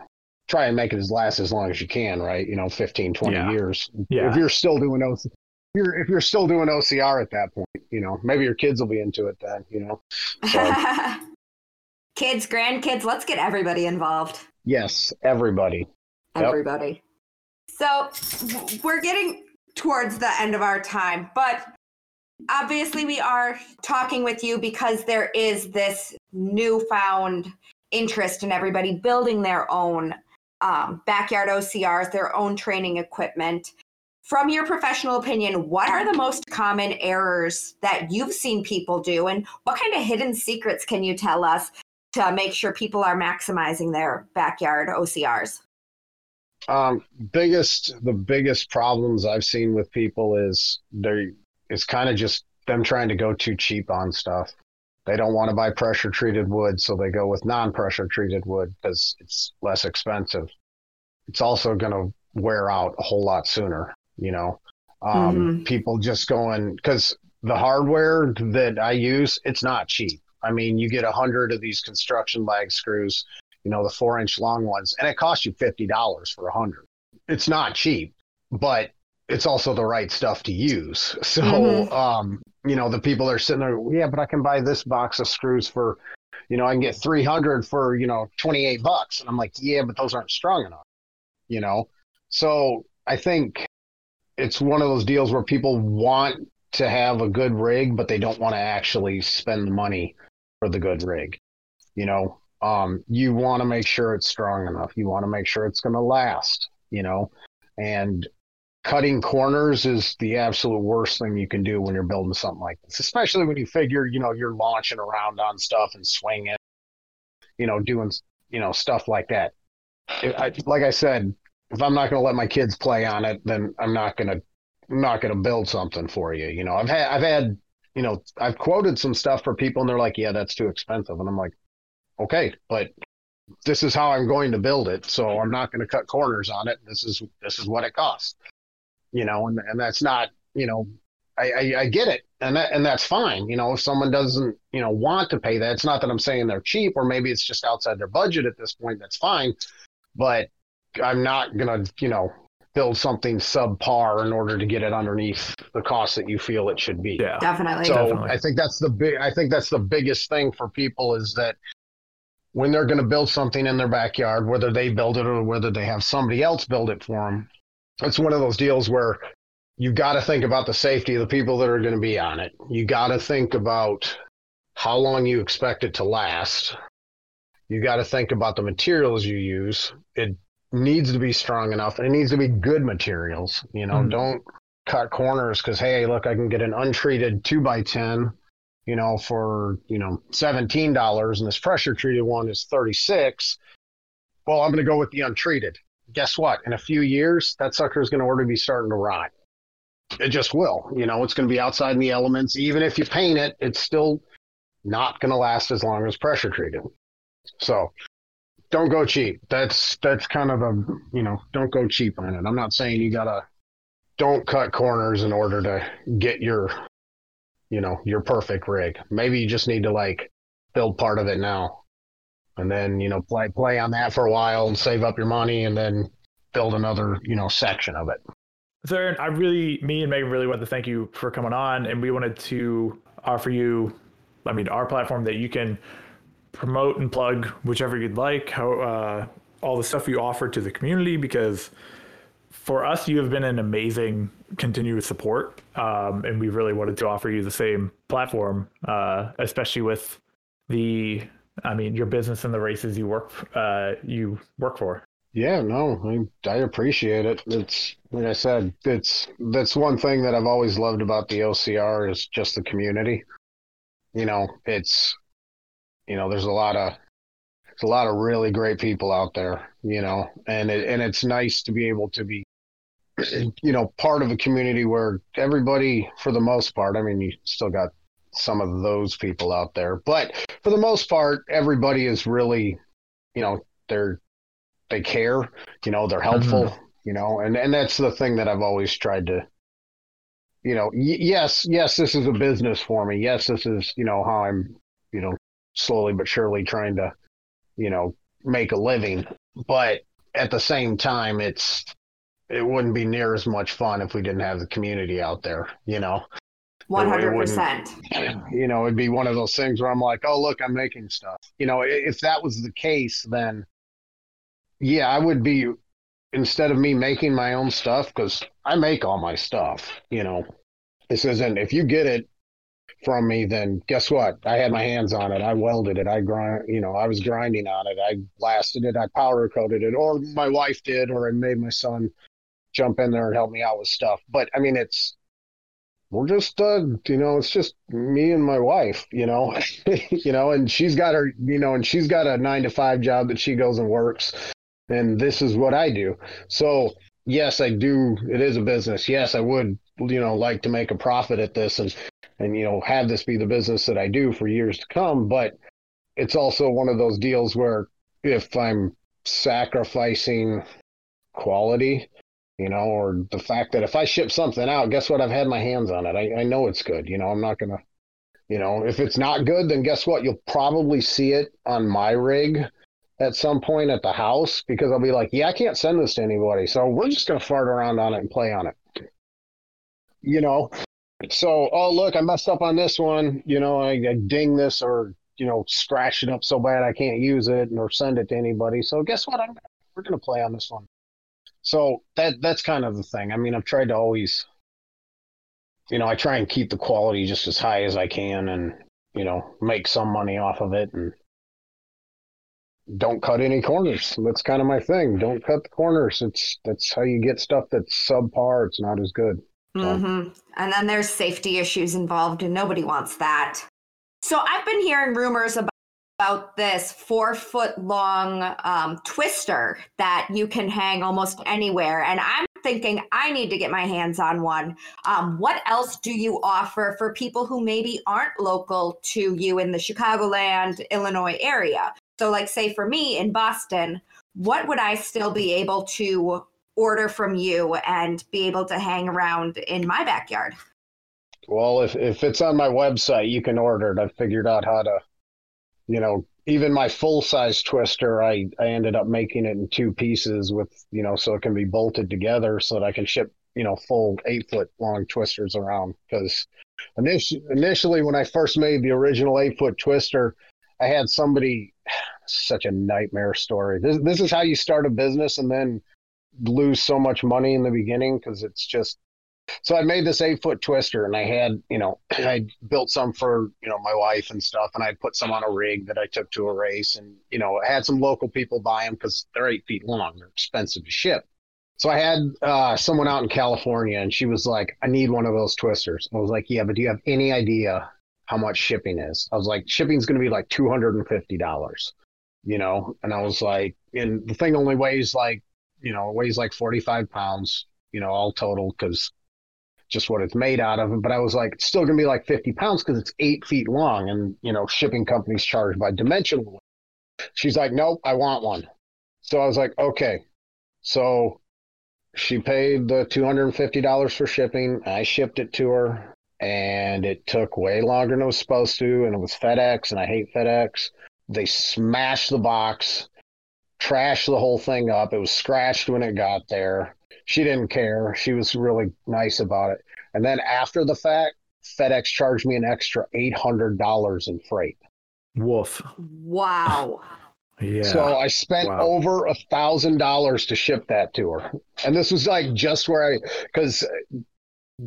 try and make it as last as long as you can, right? You know, 15, 20 Yeah. years. Yeah. If you're still doing OC, if you're, if you're still doing OCR at that point, you know, maybe your kids will be into it then, you know. So, Kids, grandkids, let's get everybody involved. yes, everybody. Yep. Everybody. So we're getting towards the end of our time, but obviously we are talking with you because there is this newfound interest in everybody building their own um, backyard OCRs, their own training equipment. From your professional opinion, what are the most common errors that you've seen people do, and what kind of hidden secrets can you tell us to make sure people are maximizing their backyard OCRs? Um, biggest, the biggest problems I've seen with people is they, it's kind of just them trying to go too cheap on stuff. They don't want to buy pressure treated wood, so they go with non pressure treated wood because it's less expensive. It's also going to wear out a whole lot sooner, you know. Um, People just going because the hardware that I use, it's not cheap. I mean, you get a hundred of these construction lag screws, you know, the four inch long ones, and it costs you fifty dollars for a hundred. It's not cheap, but it's also the right stuff to use. So, Mhm. um, you know, the people are sitting there, yeah, but I can buy this box of screws for, you know, I can get 300 for, you know, 28 bucks. And I'm like, yeah, but those aren't strong enough, you know? So I think it's one of those deals where people want to have a good rig, but they don't want to actually spend the money for the good rig. You know, um, you want to make sure it's strong enough. You want to make sure it's going to last, you know, and cutting corners is the absolute worst thing you can do when you're building something like this, especially when you figure, you know, you're launching around on stuff and swinging, you know, doing, you know, stuff like that. I, like I said, if I'm not going to let my kids play on it, then I'm not going to, not going to build something for you. You know, I've had, I've had, you know, I've quoted some stuff for people and they're like, yeah, that's too expensive. And I'm like, okay, but this is how I'm going to build it. So I'm not going to cut corners on it. This is, this is what it costs, you know, and, and that's not, you know, I, I, I get it. And that, and that's fine. You know, if someone doesn't, you know, want to pay that, it's not that I'm saying they're cheap or maybe it's just outside their budget at this point. That's fine. But I'm not going to, you know, build something subpar in order to get it underneath the cost that you feel it should be. Yeah. Definitely. So Definitely. I think that's the big. I think that's the biggest thing for people is that when they're going to build something in their backyard, whether they build it or whether they have somebody else build it for them, it's one of those deals where you got to think about the safety of the people that are going to be on it. You got to think about how long you expect it to last. You got to think about the materials you use. It needs to be strong enough. and It needs to be good materials. You know, Mhm. don't cut corners because hey, look, I can get an untreated two by ten, you know, for you know seventeen dollars, and this pressure treated one is thirty six. Well, I'm going to go with the untreated. Guess what? In a few years, that sucker is going to already be starting to rot. it just will. You know, it's going to be outside in the elements. Even if you paint it, it's still not going to last as long as pressure treated. So don't go cheap. That's that's kind of a you know don't go cheap on it. I'm not saying you gotta don't cut corners in order to get your you know your perfect rig. Maybe you just need to like build part of it now, and then you know play play on that for a while and save up your money, and then build another you know section of it. Sir, I really, me and Megan really want to thank you for coming on, and we wanted to offer you, I mean, our platform that you can promote and plug whichever you'd like, how, uh, all the stuff you offer to the community, because for us, you have been an amazing continuous support, um, and we really wanted to offer you the same platform, uh, especially with the, I mean, your business and the races you work, uh, you work for. Yeah, no, I, I appreciate it. It's like I said, it's that's one thing that I've always loved about the OCR is just the community. You know, it's you know, there's a lot of there's a lot of really great people out there, you know, and it, and it's nice to be able to be you know, part of a community where everybody for the most part, I mean, you still got some of those people out there, but for the most part, everybody is really, you know, they're they care, you know, they're helpful, mm-hmm. you know, and and that's the thing that I've always tried to you know, y- yes, yes, this is a business for me. Yes, this is, you know, how I'm, you know, slowly but surely trying to, you know, make a living. But at the same time, it's, it wouldn't be near as much fun if we didn't have the community out there, you know? 100%. You know, it'd be one of those things where I'm like, oh, look, I'm making stuff. You know, if that was the case, then yeah, I would be instead of me making my own stuff because I make all my stuff. You know, this isn't if you get it from me, then guess what? I had my hands on it. I welded it. I grind. You know, I was grinding on it. I blasted it. I powder coated it, or my wife did, or I made my son jump in there and help me out with stuff. But I mean, it's we're just uh you know it's just me and my wife you know you know and she's got her you know and she's got a nine to five job that she goes and works and this is what I do. So yes, I do. It is a business. Yes, I would, you know, like to make a profit at this and and you know have this be the business that I do for years to come. But it's also one of those deals where if I'm sacrificing quality, you know, or the fact that if I ship something out, guess what? I've had my hands on it. I, I know it's good. You know, I'm not gonna, you know, if it's not good, then guess what? You'll probably see it on my rig at some point at the house because I'll be like, yeah, I can't send this to anybody. So we're just going to fart around on it and play on it. You know, so, oh, look, I messed up on this one. You know, I, I ding this or, you know, scratch it up so bad I can't use it or send it to anybody. So guess what? I'm, we're going to play on this one. So that that's kind of the thing. I mean, I've tried to always, you know, I try and keep the quality just as high as I can and, you know, make some money off of it and don't cut any corners. That's kind of my thing. Don't cut the corners. It's that's how you get stuff that's subpar. It's not as good. Mm-hmm. And then there's safety issues involved, and nobody wants that. So I've been hearing rumors about, about this four foot long um, twister that you can hang almost anywhere, and I'm thinking I need to get my hands on one. Um, what else do you offer for people who maybe aren't local to you in the Chicagoland, Illinois area? So, like, say for me in Boston, what would I still be able to order from you and be able to hang around in my backyard? Well, if, if it's on my website, you can order it. I've figured out how to, you know, even my full size twister, I, I ended up making it in two pieces with, you know, so it can be bolted together so that I can ship, you know, full eight foot long twisters around. Because initially, initially, when I first made the original eight foot twister, I had somebody such a nightmare story. This this is how you start a business and then lose so much money in the beginning because it's just so I made this eight foot twister and I had, you know, I built some for, you know, my wife and stuff. And I put some on a rig that I took to a race and, you know, had some local people buy them because they're eight feet long. They're expensive to ship. So I had uh, someone out in California and she was like, I need one of those twisters. I was like, yeah, but do you have any idea how much shipping is. I was like, shipping's going to be like $250, you know? And I was like, and the thing only weighs like, you know, weighs like 45 pounds, you know, all total. Cause just what it's made out of. But I was like, it's still gonna be like 50 pounds because it's eight feet long, and you know, shipping companies charge by dimensional. She's like, nope, I want one. So I was like, okay. So she paid the $250 for shipping. I shipped it to her and it took way longer than it was supposed to. And it was FedEx, and I hate FedEx. They smashed the box, trashed the whole thing up. It was scratched when it got there. She didn't care. She was really nice about it. And then after the fact, FedEx charged me an extra $800 in freight. Woof. Wow. Yeah. So I spent Wow. over a thousand dollars to ship that to her, and this was like just where I because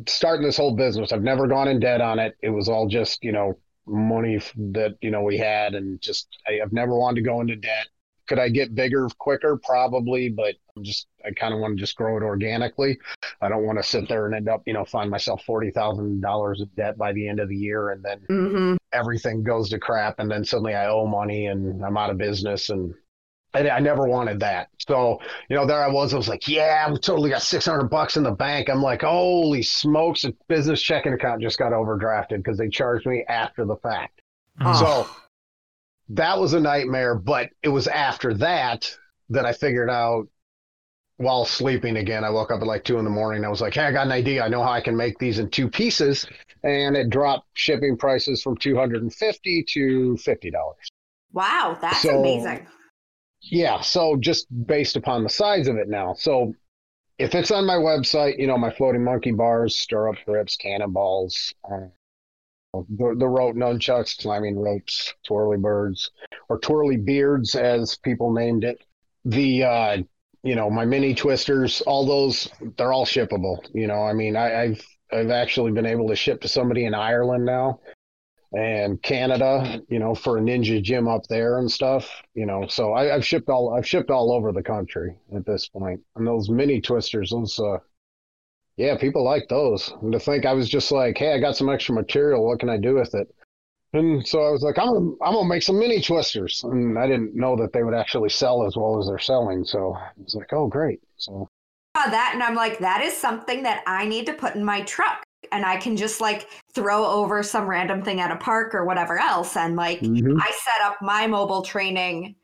starting this whole business, I've never gone in debt on it. It was all just you know money that you know we had, and just I, I've never wanted to go into debt. Could I get bigger quicker? Probably, but I'm just I kind of want to just grow it organically. I don't want to sit there and end up you know find myself forty thousand dollars of debt by the end of the year, and then hmm everything goes to crap and then suddenly I owe money and I'm out of business and I, I never wanted that. So, you know, there I was. I was like, yeah, we totally got 600 bucks in the bank. I'm like, holy smokes, a business checking account just got overdrafted because they charged me after the fact. Oh. So that was a nightmare. But it was after that that I figured out while sleeping again. I woke up at like two in the morning. I was like, hey, I got an idea. I know how I can make these in two pieces. And it dropped shipping prices from 250 to $50. Wow, that's So- amazing. Yeah, so just based upon the size of it now. So if it's on my website, you know, my floating monkey bars, stirrup grips, cannonballs, uh, the, the rope nunchucks, climbing ropes, twirly birds, or twirly beards, as people named it. The, uh, you know, my mini twisters, all those, they're all shippable. You know, I mean, I, I've, I've actually been able to ship to somebody in Ireland now and Canada, you know, for a ninja gym up there and stuff, you know. So I, I've shipped all I've shipped all over the country at this point. And those mini twisters, those uh yeah, people like those. And to think I was just like, hey, I got some extra material, what can I do with it? And so I was like, I'm gonna, I'm gonna make some mini twisters, and I didn't know that they would actually sell as well as they're selling. So I was like, oh, great. So saw that and I'm like, that is something that I need to put in my truck. And I can just like throw over some random thing at a park or whatever else. And like, mhm. I set up my mobile training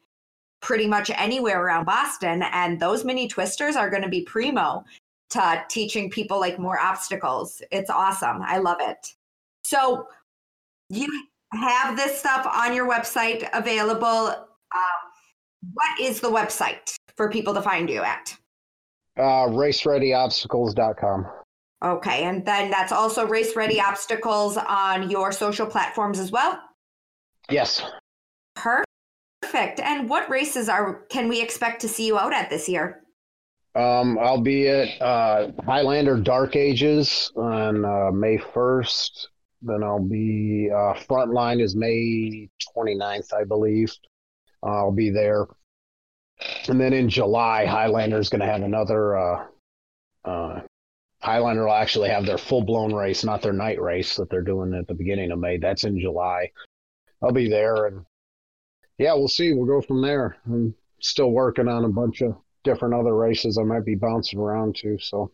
pretty much anywhere around Boston. And those mini twisters are going to be primo to teaching people like more obstacles. It's awesome. I love it. So you have this stuff on your website available. Um, what is the website for people to find you at? uh, racereadyobstacles.com. Okay, and then that's also Race Ready Obstacles on your social platforms as well. Yes. Perfect. And what races are can we expect to see you out at this year? Um, I'll be at uh, Highlander Dark Ages on uh, May 1st. Then I'll be, uh, Frontline is May 29th, I believe. I'll be there. And then in July, Highlander is going to have another. Uh, uh, Highlander will actually have their full blown race, not their night race that they're doing at the beginning of May. That's in July. I'll be there. And yeah, we'll see. We'll go from there. I'm still working on a bunch of different other races I might be bouncing around to. So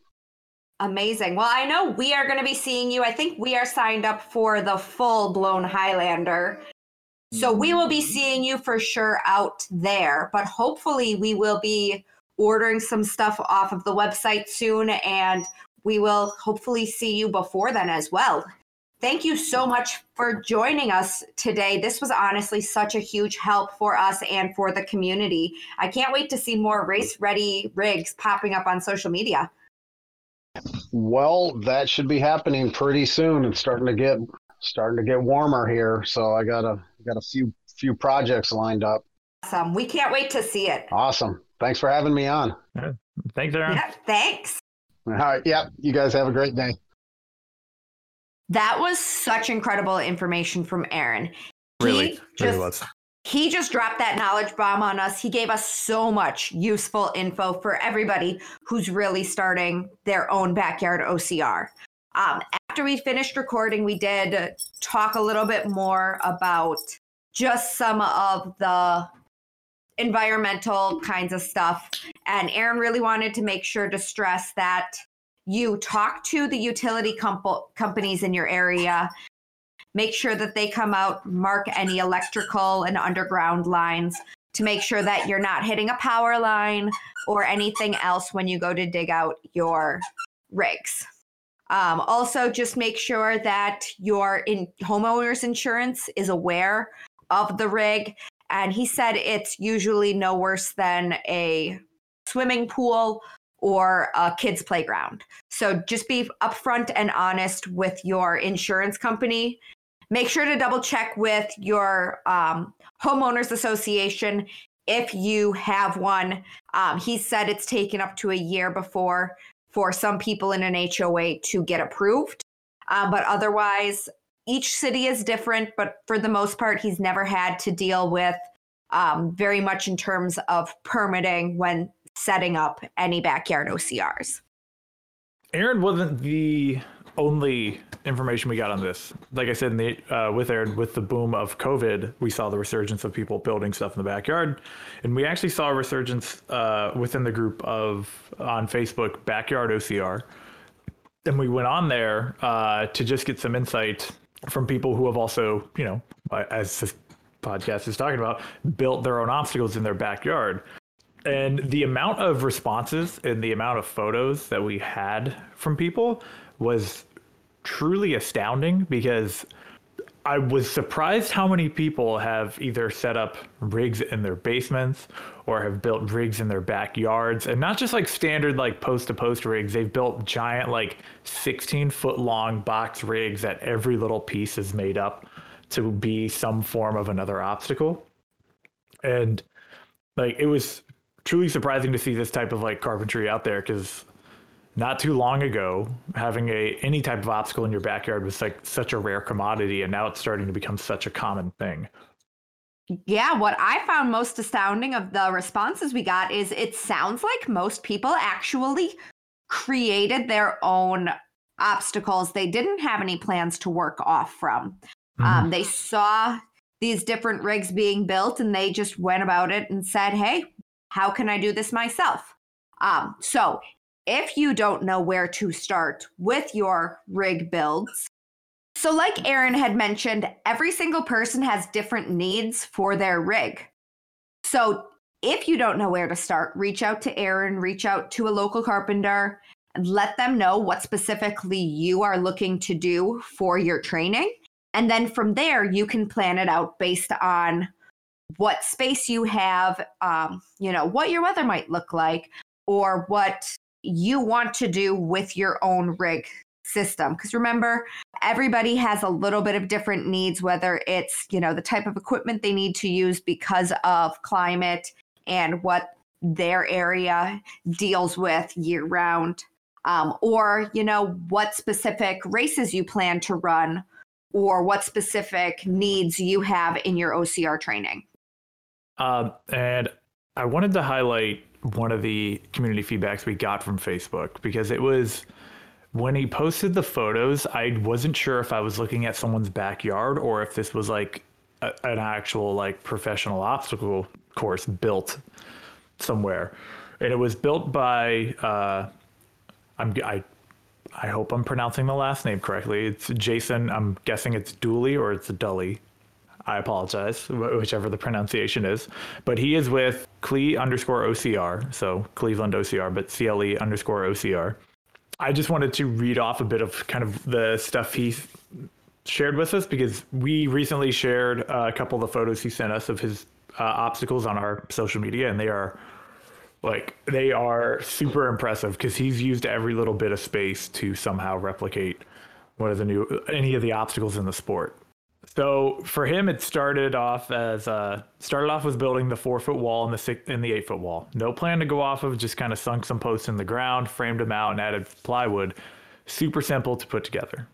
Amazing. Well, I know we are going to be seeing you. I think we are signed up for the full blown Highlander. So we will be mm-hmm. seeing you for sure out there, but hopefully we will be ordering some stuff off of the website soon and we will hopefully see you before then as well. Thank you so mm-hmm. much for joining us today. This was honestly such a huge help for us and for the community. I can't wait to see more race ready rigs popping up on social media. Well, that should be happening pretty soon. It's starting to get starting to get warmer here, so I got a got a few few projects lined up. Awesome. We can't wait to see it. Awesome. Thanks for having me on. Thanks, Aaron. Yeah, thanks. All right. Yep. You guys have a great day. That was such incredible information from Aaron. Really, he just, really was. He just dropped that knowledge bomb on us. He gave us so much useful info for everybody who's really starting their own backyard OCR. Um, after we finished recording, we did talk a little bit more about just some of the environmental kinds of stuff. And Aaron really wanted to make sure to stress that you talk to the utility comp- companies in your area, make sure that they come out, mark any electrical and underground lines to make sure that you're not hitting a power line or anything else when you go to dig out your rigs. Um, also, just make sure that your in homeowner's insurance is aware of the rig. And he said it's usually no worse than a swimming pool or a kid's playground. So just be upfront and honest with your insurance company. Make sure to double check with your um, homeowners association if you have one. Um, he said it's taken up to a year before for some people in an HOA to get approved. Um, but otherwise, each city is different. But for the most part, he's never had to deal with um, very much in terms of permitting when setting up any backyard OCRs. Aaron wasn't the only information we got on this. Like I said, in the, uh, with Aaron, with the boom of COVID, we saw the resurgence of people building stuff in the backyard, and we actually saw a resurgence uh, within the group of on Facebook backyard OCR. And we went on there uh, to just get some insight from people who have also, you know, as this podcast is talking about, built their own obstacles in their backyard. And the amount of responses and the amount of photos that we had from people was truly astounding because I was surprised how many people have either set up rigs in their basements or have built rigs in their backyards and not just like standard like post to post rigs. They've built giant like 16 foot long box rigs that every little piece is made up to be some form of another obstacle. And like it was truly surprising to see this type of like carpentry out there because not too long ago, having a any type of obstacle in your backyard was like such a rare commodity, and now it's starting to become such a common thing. Yeah, what I found most astounding of the responses we got is it sounds like most people actually created their own obstacles. They didn't have any plans to work off from. Mm-hmm. Um, they saw these different rigs being built and they just went about it and said, hey, how can I do this myself? Um, so if you don't know where to start with your rig builds. So, like Aaron had mentioned, every single person has different needs for their rig. So, if you don't know where to start, reach out to Aaron, reach out to a local carpenter, and let them know what specifically you are looking to do for your training. And then from there, you can plan it out based on what space you have, um, you know, what your weather might look like, or what you want to do with your own rig system. Because remember everybody has a little bit of different needs whether it's you know the type of equipment they need to use because of climate and what their area deals with year round um, or you know what specific races you plan to run or what specific needs you have in your ocr training. Um, and i wanted to highlight one of the community feedbacks we got from Facebook because it was when he posted the photos, I wasn't sure if I was looking at someone's backyard or if this was like a, an actual like professional obstacle course built somewhere. And it was built by uh, I'm I I hope I'm pronouncing the last name correctly. It's Jason. I'm guessing it's Dooley or it's Dully. I apologize, whichever the pronunciation is. But he is with Cle underscore OCR, so Cleveland OCR, but CLE underscore OCR. I just wanted to read off a bit of kind of the stuff he shared with us because we recently shared a couple of the photos he sent us of his uh, obstacles on our social media, and they are like they are super impressive because he's used every little bit of space to somehow replicate one of the new any of the obstacles in the sport. So for him, it started off as uh, started off with building the four foot wall and the six and the eight foot wall. No plan to go off of, just kind of sunk some posts in the ground, framed them out, and added plywood. Super simple to put together.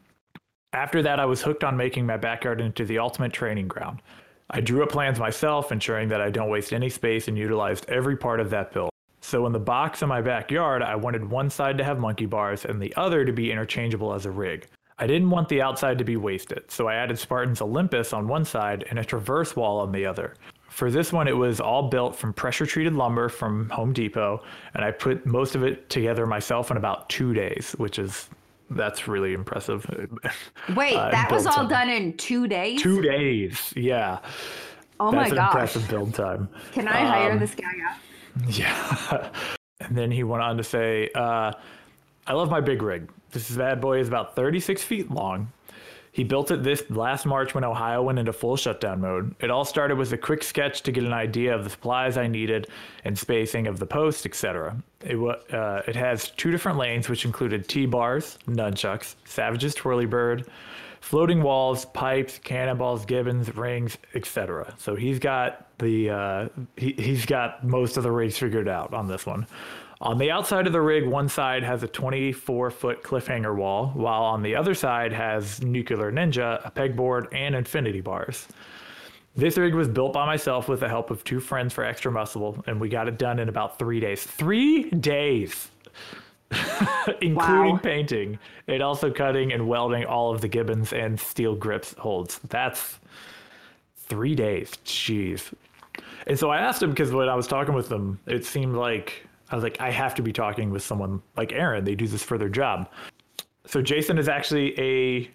After that, I was hooked on making my backyard into the ultimate training ground. I drew up plans myself, ensuring that I don't waste any space and utilized every part of that build. So in the box in my backyard, I wanted one side to have monkey bars and the other to be interchangeable as a rig. I didn't want the outside to be wasted, so I added Spartan's Olympus on one side and a traverse wall on the other. For this one, it was all built from pressure treated lumber from Home Depot, and I put most of it together myself in about two days, which is that's really impressive. Wait, Uh, that was all time. done in two days? Two days, yeah. oh that's my an gosh. impressive build time. Can I hire Um, this guy out? Yeah. and then he went on to say, uh, I love my big rig. This bad boy is about 36 feet long. He built it this last March when Ohio went into full shutdown mode. It all started with a quick sketch to get an idea of the supplies I needed and spacing of the post, etc. It, uh, it has two different lanes, which included T-bars, nunchucks, Savage's Twirly Bird, floating walls, pipes, cannonballs, gibbons, rings, etc. So he's got the uh, he, he's got most of the rigs figured out on this one. On the outside of the rig, one side has a 24 foot cliffhanger wall, while on the other side has Nuclear Ninja, a pegboard, and infinity bars. This rig was built by myself with the help of two friends for Extra Muscle, and we got it done in about three days. Three days! including Wow. painting and also cutting and welding all of the gibbons and steel grips holds. That's three days. Jeez. And so I asked him because when I was talking with them, it seemed like I was like, I have to be talking with someone like Aaron. They do this for their job. So Jason is actually a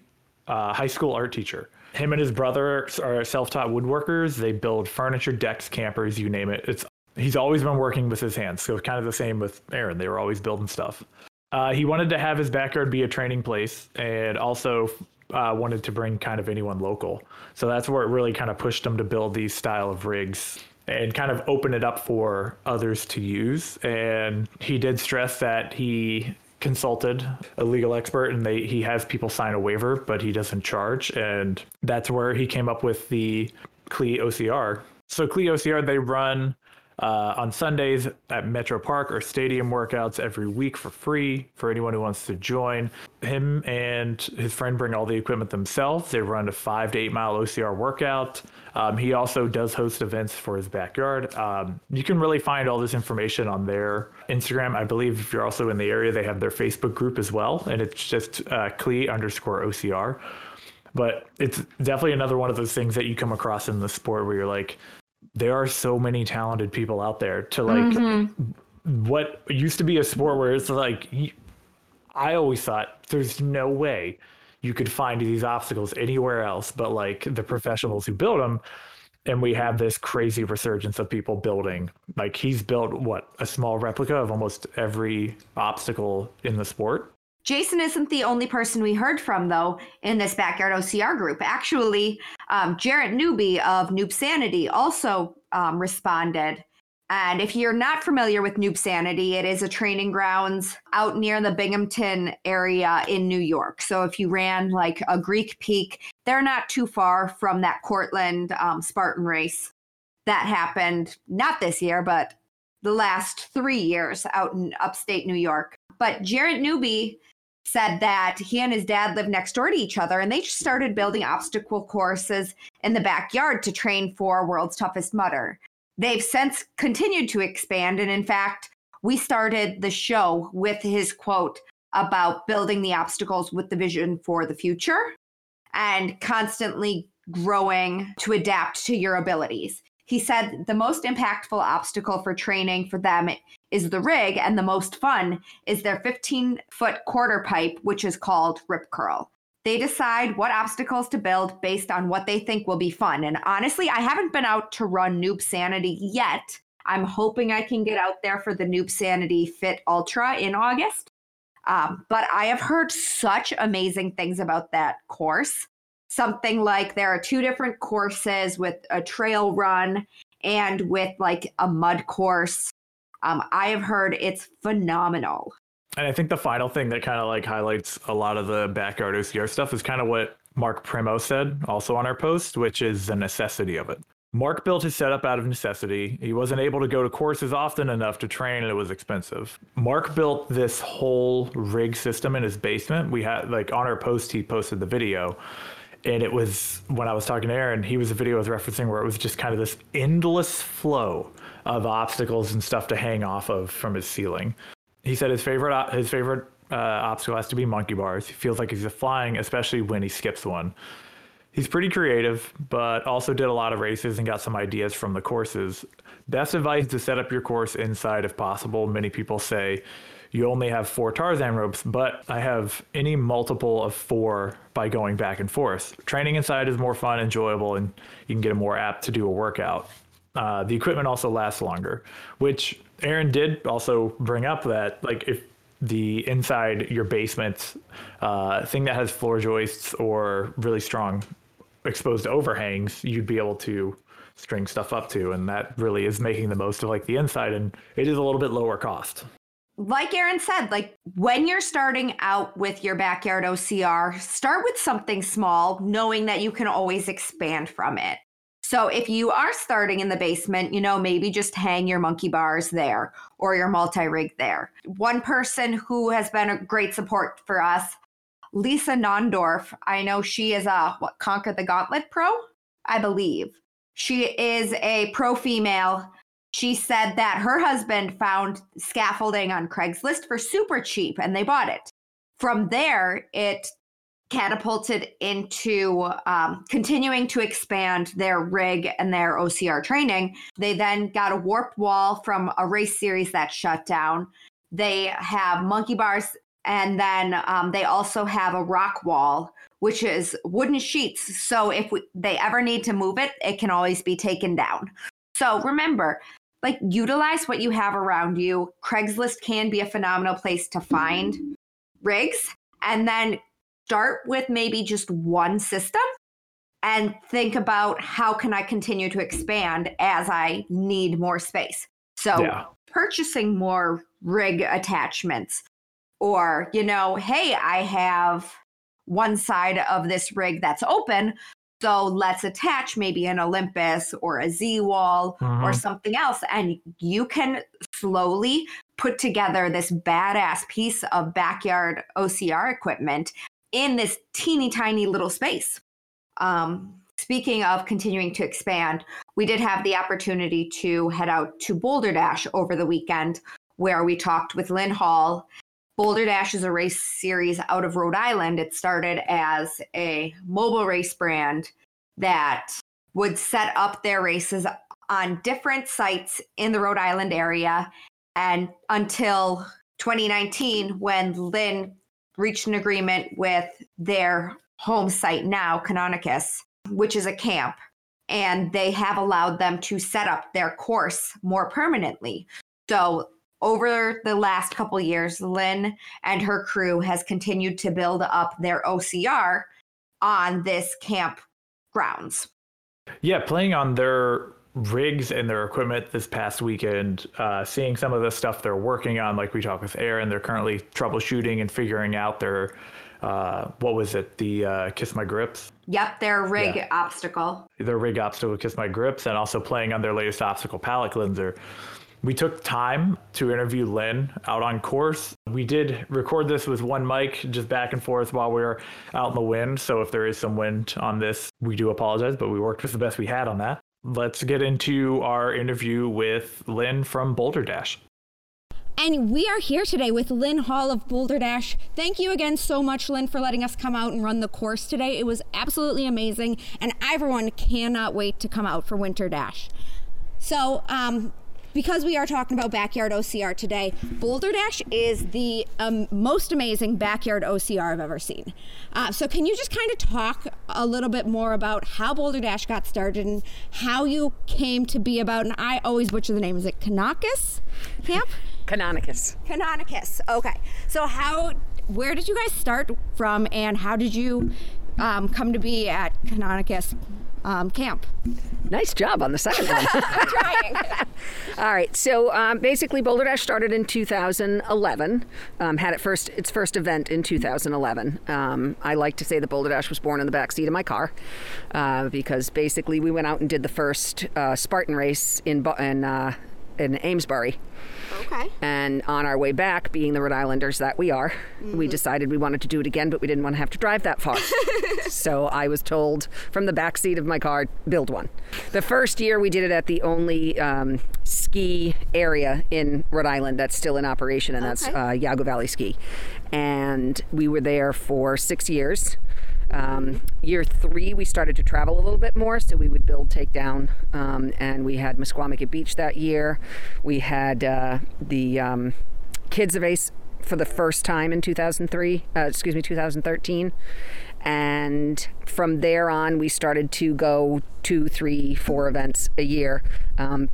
uh, high school art teacher. Him and his brother are self-taught woodworkers. They build furniture, decks, campers, you name it. It's he's always been working with his hands. So kind of the same with Aaron. They were always building stuff. Uh, he wanted to have his backyard be a training place, and also uh, wanted to bring kind of anyone local. So that's where it really kind of pushed him to build these style of rigs and kind of open it up for others to use. And he did stress that he consulted a legal expert and they he has people sign a waiver but he doesn't charge and that's where he came up with the CLE OCR. So CLE OCR they run uh, on Sundays at Metro Park or stadium workouts every week for free for anyone who wants to join. Him and his friend bring all the equipment themselves. They run a five to eight mile OCR workout. Um, he also does host events for his backyard. Um, you can really find all this information on their Instagram. I believe if you're also in the area, they have their Facebook group as well, and it's just uh, CLE underscore OCR. But it's definitely another one of those things that you come across in the sport where you're like, there are so many talented people out there to like what used to be a sport where it's like I always thought there's no way you could find these obstacles anywhere else but like the professionals who build them and we have this crazy resurgence of people building like he's built what a small replica of almost every obstacle in the sport Jason isn't the only person we heard from, though, in this Backyard OCR group. Actually, um, Jarrett Newby of Noob Sanity also um, responded. And if you're not familiar with Noob Sanity, it is a training grounds out near the Binghamton area in New York. So if you ran like a Greek Peak, they're not too far from that Cortland um, Spartan race that happened not this year, but the last three years out in upstate New York. But Jarrett Newby said that he and his dad lived next door to each other and they just started building obstacle courses in the backyard to train for World's Toughest Mudder. They've since continued to expand. And in fact, we started the show with his quote about building the obstacles with the vision for the future and constantly growing to adapt to your abilities. He said the most impactful obstacle for training for them is the rig, and the most fun is their 15 foot quarter pipe, which is called Rip Curl. They decide what obstacles to build based on what they think will be fun. And honestly, I haven't been out to run Noob Sanity yet. I'm hoping I can get out there for the Noob Sanity Fit Ultra in August. Um, but I have heard such amazing things about that course. Something like there are two different courses with a trail run and with like a mud course. Um, I have heard it's phenomenal. And I think the final thing that kind of like highlights a lot of the backyard OCR stuff is kind of what Mark Primo said also on our post, which is the necessity of it. Mark built his setup out of necessity. He wasn't able to go to courses often enough to train, and it was expensive. Mark built this whole rig system in his basement. We had, like, on our post, he posted the video. And it was when I was talking to Aaron, he was a video I was referencing where it was just kind of this endless flow of obstacles and stuff to hang off of from his ceiling. He said his favorite his favorite uh, obstacle has to be monkey bars. He feels like he's flying, especially when he skips one. He's pretty creative, but also did a lot of races and got some ideas from the courses. Best advice is to set up your course inside if possible. Many people say you only have four Tarzan ropes, but I have any multiple of four by going back and forth. Training inside is more fun, enjoyable, and you can get more apt to do a workout. Uh, the equipment also lasts longer, which Aaron did also bring up that like if the inside your basement uh, thing that has floor joists or really strong exposed overhangs, you'd be able to string stuff up to, and that really is making the most of like the inside, and it is a little bit lower cost like Aaron said, like when you're starting out with your backyard OCR, start with something small, knowing that you can always expand from it. So if you are starting in the basement, you know, maybe just hang your monkey bars there or your multi rig there. One person who has been a great support for us, Lisa Nondorf. I know she is a what Conquer the Gauntlet Pro, I believe. She is a pro female she said that her husband found scaffolding on Craigslist for super cheap and they bought it. From there, it catapulted into um, continuing to expand their rig and their OCR training. They then got a warped wall from a race series that shut down. They have monkey bars, and then um, they also have a rock wall, which is wooden sheets. So if we, they ever need to move it, it can always be taken down. So remember, like utilize what you have around you. Craigslist can be a phenomenal place to find rigs and then start with maybe just one system and think about how can I continue to expand as I need more space. So yeah. purchasing more rig attachments or you know, hey, I have one side of this rig that's open. So let's attach maybe an Olympus or a Z wall mm-hmm. or something else. And you can slowly put together this badass piece of backyard OCR equipment in this teeny tiny little space. Um, speaking of continuing to expand, we did have the opportunity to head out to Boulder Dash over the weekend where we talked with Lynn Hall Boulder Dash is a race series out of Rhode Island. It started as a mobile race brand that would set up their races on different sites in the Rhode Island area. And until 2019, when Lynn reached an agreement with their home site now, Canonicus, which is a camp, and they have allowed them to set up their course more permanently. So over the last couple years, Lynn and her crew has continued to build up their OCR on this camp grounds. Yeah, playing on their rigs and their equipment this past weekend, uh, seeing some of the stuff they're working on, like we talked with Aaron, they're currently troubleshooting and figuring out their uh, what was it? The uh, Kiss My Grips. Yep, their rig yeah. obstacle. Their rig obstacle, Kiss My Grips, and also playing on their latest obstacle palate cleanser. We took time to interview Lynn out on course. We did record this with one mic just back and forth while we were out in the wind. So if there is some wind on this, we do apologize, but we worked with the best we had on that. Let's get into our interview with Lynn from Boulder Dash. And we are here today with Lynn Hall of Boulder Dash. Thank you again so much, Lynn, for letting us come out and run the course today. It was absolutely amazing, and everyone cannot wait to come out for Winter Dash. So, um, because we are talking about backyard OCR today, Boulder Dash is the um, most amazing backyard OCR I've ever seen. Uh, so, can you just kind of talk a little bit more about how Boulder Dash got started and how you came to be about? And I always butcher the name. Is it Kanakis Camp? Canonicus. Canonicus. Okay. So, how? Where did you guys start from, and how did you um, come to be at Canonicus um, camp. Nice job on the second one. trying. All right. So um, basically, Boulder Dash started in 2011. Um, had it first its first event in 2011. Um, I like to say that Boulder Dash was born in the back seat of my car uh, because basically we went out and did the first uh, Spartan race in in, uh, in Amesbury. Okay. And on our way back, being the Rhode Islanders that we are, mm-hmm. we decided we wanted to do it again, but we didn't want to have to drive that far. so I was told from the back seat of my car, build one. The first year we did it at the only um, ski area in Rhode Island that's still in operation, and okay. that's uh, Yawgoo Valley Ski. And we were there for six years. Um, year three, we started to travel a little bit more, so we would build takedown, um, and we had Misquamicut Beach that year. We had uh, the um, Kids of Ace for the first time in 2003, uh, excuse me, 2013. And from there on, we started to go two, three, four events a year. Um,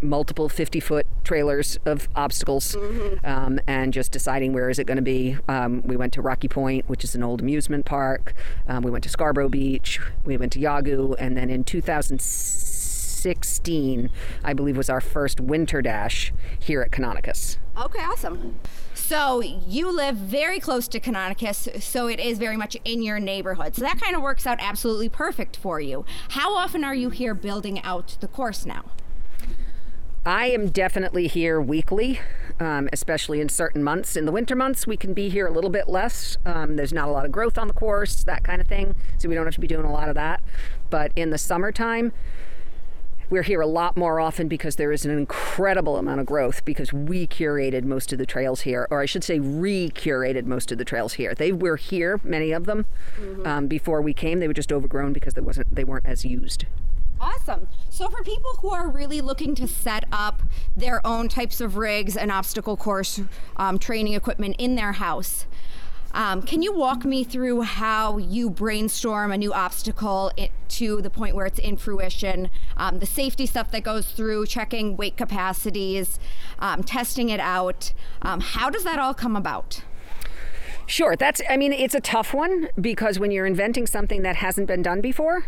multiple 50 foot trailers of obstacles um, and just deciding where is it going to be um, we went to rocky point which is an old amusement park um, we went to scarborough beach we went to Yawgoo and then in 2016 i believe was our first winter dash here at canonicus Okay, awesome. So you live very close to Canonicus, so it is very much in your neighborhood. So that kind of works out absolutely perfect for you. How often are you here building out the course now? I am definitely here weekly, um, especially in certain months. In the winter months, we can be here a little bit less. Um, there's not a lot of growth on the course, that kind of thing. So we don't have to be doing a lot of that. But in the summertime, we're here a lot more often because there is an incredible amount of growth because we curated most of the trails here, or I should say, re-curated most of the trails here. They were here, many of them, um, before we came. They were just overgrown because they wasn't they weren't as used. Awesome. So, for people who are really looking to set up their own types of rigs and obstacle course um, training equipment in their house, um, can you walk me through how you brainstorm a new obstacle i to the point where it's in fruition? Um, the safety stuff that goes through, checking weight capacities, um, testing it out. Um, how does that all come about? Sure, that's I mean it's a tough one because when you're inventing something that hasn't been done before,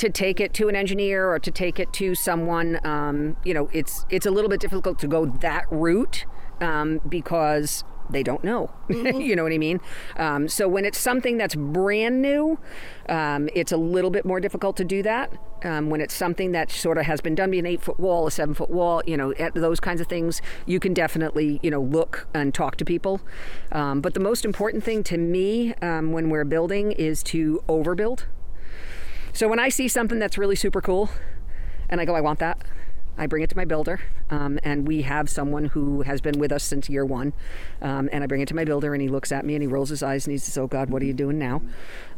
to take it to an engineer or to take it to someone, um, you know, it's it's a little bit difficult to go that route um, because they don't know. you know what I mean? Um, so when it's something that's brand new, um, it's a little bit more difficult to do that. Um, when it's something that sort of has been done, be an eight foot wall, a seven foot wall, you know, at those kinds of things, you can definitely, you know, look and talk to people. Um, but the most important thing to me um, when we're building is to overbuild. So when I see something that's really super cool, and I go, I want that. I bring it to my builder, um, and we have someone who has been with us since year one. Um, and I bring it to my builder, and he looks at me and he rolls his eyes and he says, "Oh God, what are you doing now?"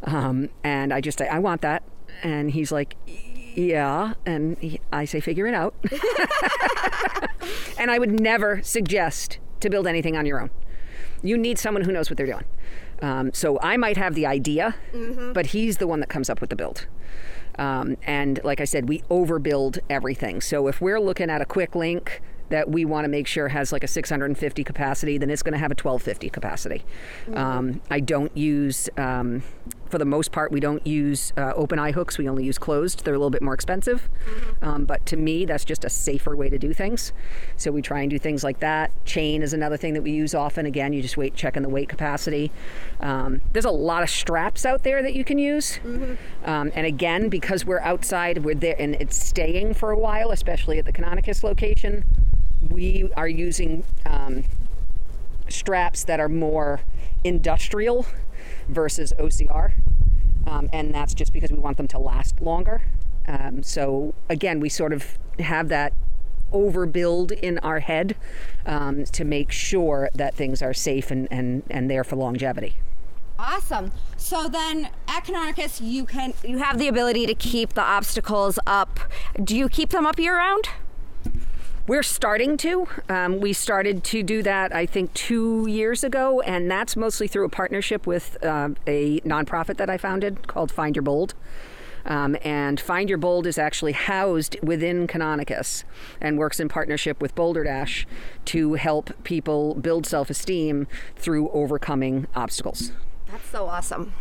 Um, and I just say, "I want that," and he's like, "Yeah," and he, I say, "Figure it out." and I would never suggest to build anything on your own. You need someone who knows what they're doing. Um, so I might have the idea, but he's the one that comes up with the build. Um, and like I said, we overbuild everything. So if we're looking at a quick link that we want to make sure has like a 650 capacity, then it's going to have a 1250 capacity. Um, I don't use, um, for the most part, we don't use uh, open eye hooks. We only use closed. They're a little bit more expensive. Um, but to me, that's just a safer way to do things. So we try and do things like that. Chain is another thing that we use often. Again, you just wait, checking the weight capacity. Um, there's a lot of straps out there that you can use. Um, and again, because we're outside, we're there and it's staying for a while, especially at the Canonicus location, we are using um, straps that are more industrial versus OCR. Um, and that's just because we want them to last longer. Um, so again, we sort of have that overbuild in our head um, to make sure that things are safe and, and, and there for longevity. Awesome. So then at Canonicus, you can you have the ability to keep the obstacles up. Do you keep them up year round? We're starting to. Um, we started to do that, I think, two years ago, and that's mostly through a partnership with uh, a nonprofit that I founded called Find Your Bold. Um, and Find Your Bold is actually housed within Canonicus and works in partnership with Boulder Dash to help people build self esteem through overcoming obstacles. That's so awesome.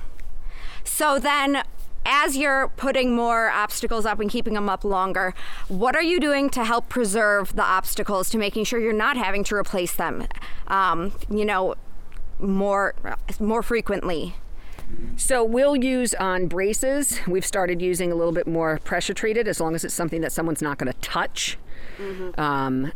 So then, as you're putting more obstacles up and keeping them up longer, what are you doing to help preserve the obstacles to making sure you're not having to replace them? Um, you know, more more frequently. So we'll use on braces. We've started using a little bit more pressure treated, as long as it's something that someone's not going to touch. Um,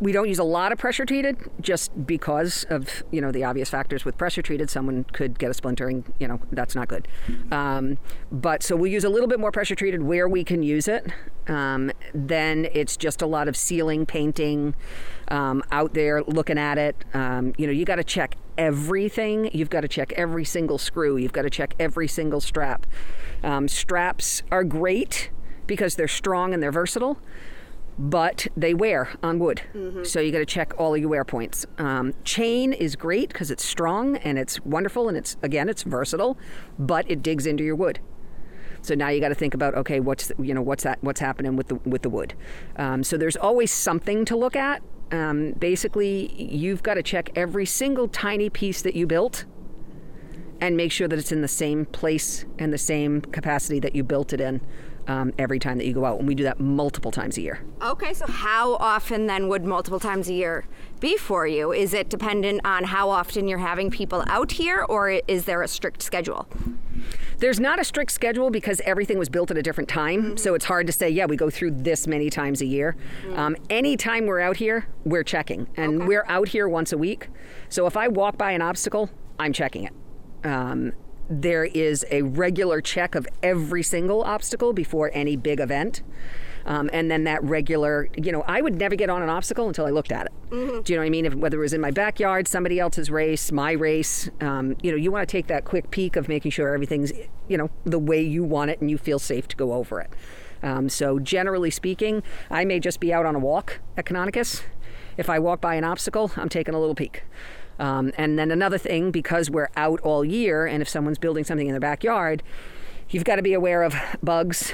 we don't use a lot of pressure treated, just because of you know the obvious factors with pressure treated. Someone could get a splintering, you know that's not good. Um, but so we use a little bit more pressure treated where we can use it. Um, then it's just a lot of sealing, painting, um, out there looking at it. Um, you know you got to check everything. You've got to check every single screw. You've got to check every single strap. Um, straps are great because they're strong and they're versatile, but they wear on wood. So you got to check all of your wear points. Um, chain is great because it's strong and it's wonderful and it's again it's versatile, but it digs into your wood. So now you got to think about okay, what's you know what's that what's happening with the with the wood. Um, so there's always something to look at. Um, basically, you've got to check every single tiny piece that you built and make sure that it's in the same place and the same capacity that you built it in um, every time that you go out. And we do that multiple times a year. Okay, so how often then would multiple times a year be for you? Is it dependent on how often you're having people out here, or is there a strict schedule? There's not a strict schedule because everything was built at a different time. So it's hard to say, yeah, we go through this many times a year. Um, anytime we're out here, we're checking. And we're out here once a week. So if I walk by an obstacle, I'm checking it. Um, there is a regular check of every single obstacle before any big event. Um, and then that regular, you know, I would never get on an obstacle until I looked at it. Do you know what I mean? If, whether it was in my backyard, somebody else's race, my race, um, you know, you want to take that quick peek of making sure everything's, you know, the way you want it and you feel safe to go over it. Um, so generally speaking, I may just be out on a walk at Canonicus. If I walk by an obstacle, I'm taking a little peek. Um, and then another thing, because we're out all year, and if someone's building something in their backyard, you've got to be aware of bugs,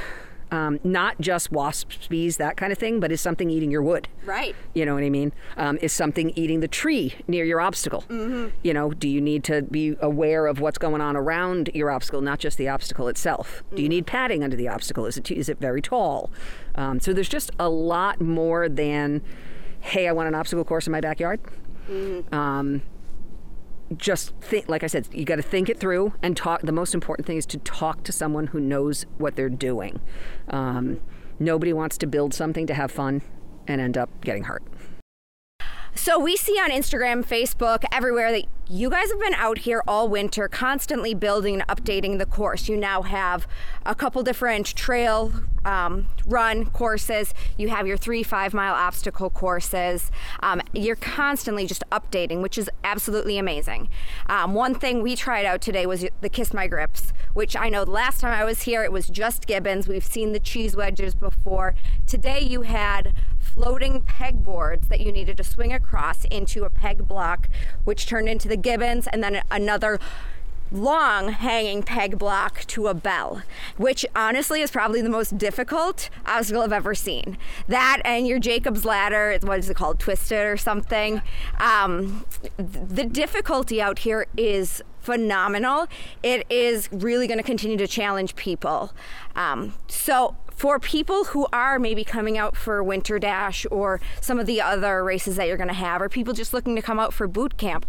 um, not just wasps, bees, that kind of thing, but is something eating your wood? Right. You know what I mean? Um, is something eating the tree near your obstacle? Mm-hmm. You know, do you need to be aware of what's going on around your obstacle, not just the obstacle itself? Do you need padding under the obstacle? Is it is it very tall? Um, so there's just a lot more than, hey, I want an obstacle course in my backyard. Um, just think like i said you got to think it through and talk the most important thing is to talk to someone who knows what they're doing. Um, nobody wants to build something to have fun and end up getting hurt. So we see on Instagram, Facebook, everywhere that you guys have been out here all winter constantly building and updating the course. You now have a couple different trail um, run courses. You have your three, five mile obstacle courses. Um, you're constantly just updating, which is absolutely amazing. Um, one thing we tried out today was the Kiss My Grips, which I know the last time I was here it was just Gibbons. We've seen the cheese wedges before. Today you had floating pegboards that you needed to swing across into a peg block, which turned into the Gibbons, and then another long hanging peg block to a bell, which honestly is probably the most difficult obstacle I've ever seen. That and your Jacob's ladder, what is it called, twisted or something. Um, the difficulty out here is phenomenal. It is really going to continue to challenge people. Um, so for people who are maybe coming out for Winter Dash or some of the other races that you're going to have, or people just looking to come out for boot camp,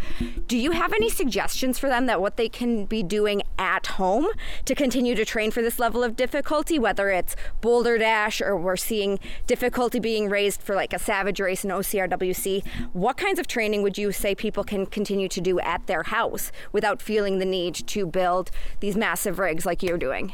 do you have any suggestions for them that what they can be doing at home to continue to train for this level of difficulty, whether it's Boulder Dash or we're seeing difficulty being raised for like a Savage race in OCRWC? What kinds of training would you say people can continue to do at their house without feeling the need to build these massive rigs like you're doing?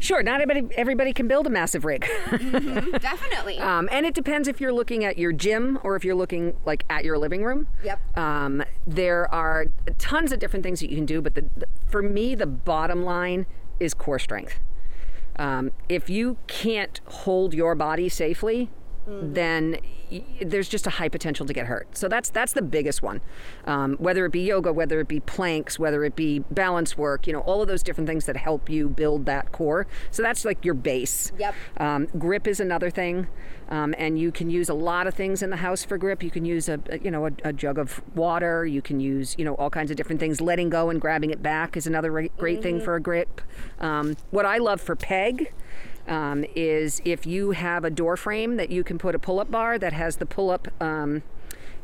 Sure not everybody, everybody can build a massive rig Definitely. Um, and it depends if you're looking at your gym or if you're looking like at your living room. Yep. Um, there are tons of different things that you can do, but the, for me, the bottom line is core strength. Um, if you can't hold your body safely, then y- there's just a high potential to get hurt. So that's that's the biggest one. Um, whether it be yoga, whether it be planks, whether it be balance work, you know, all of those different things that help you build that core. So that's like your base. Yep. Um, grip is another thing, um, and you can use a lot of things in the house for grip. You can use a, a- you know a, a jug of water. You can use you know all kinds of different things. Letting go and grabbing it back is another re- great thing for a grip. Um, what I love for peg. Um, is if you have a door frame that you can put a pull-up bar that has the pull-up um,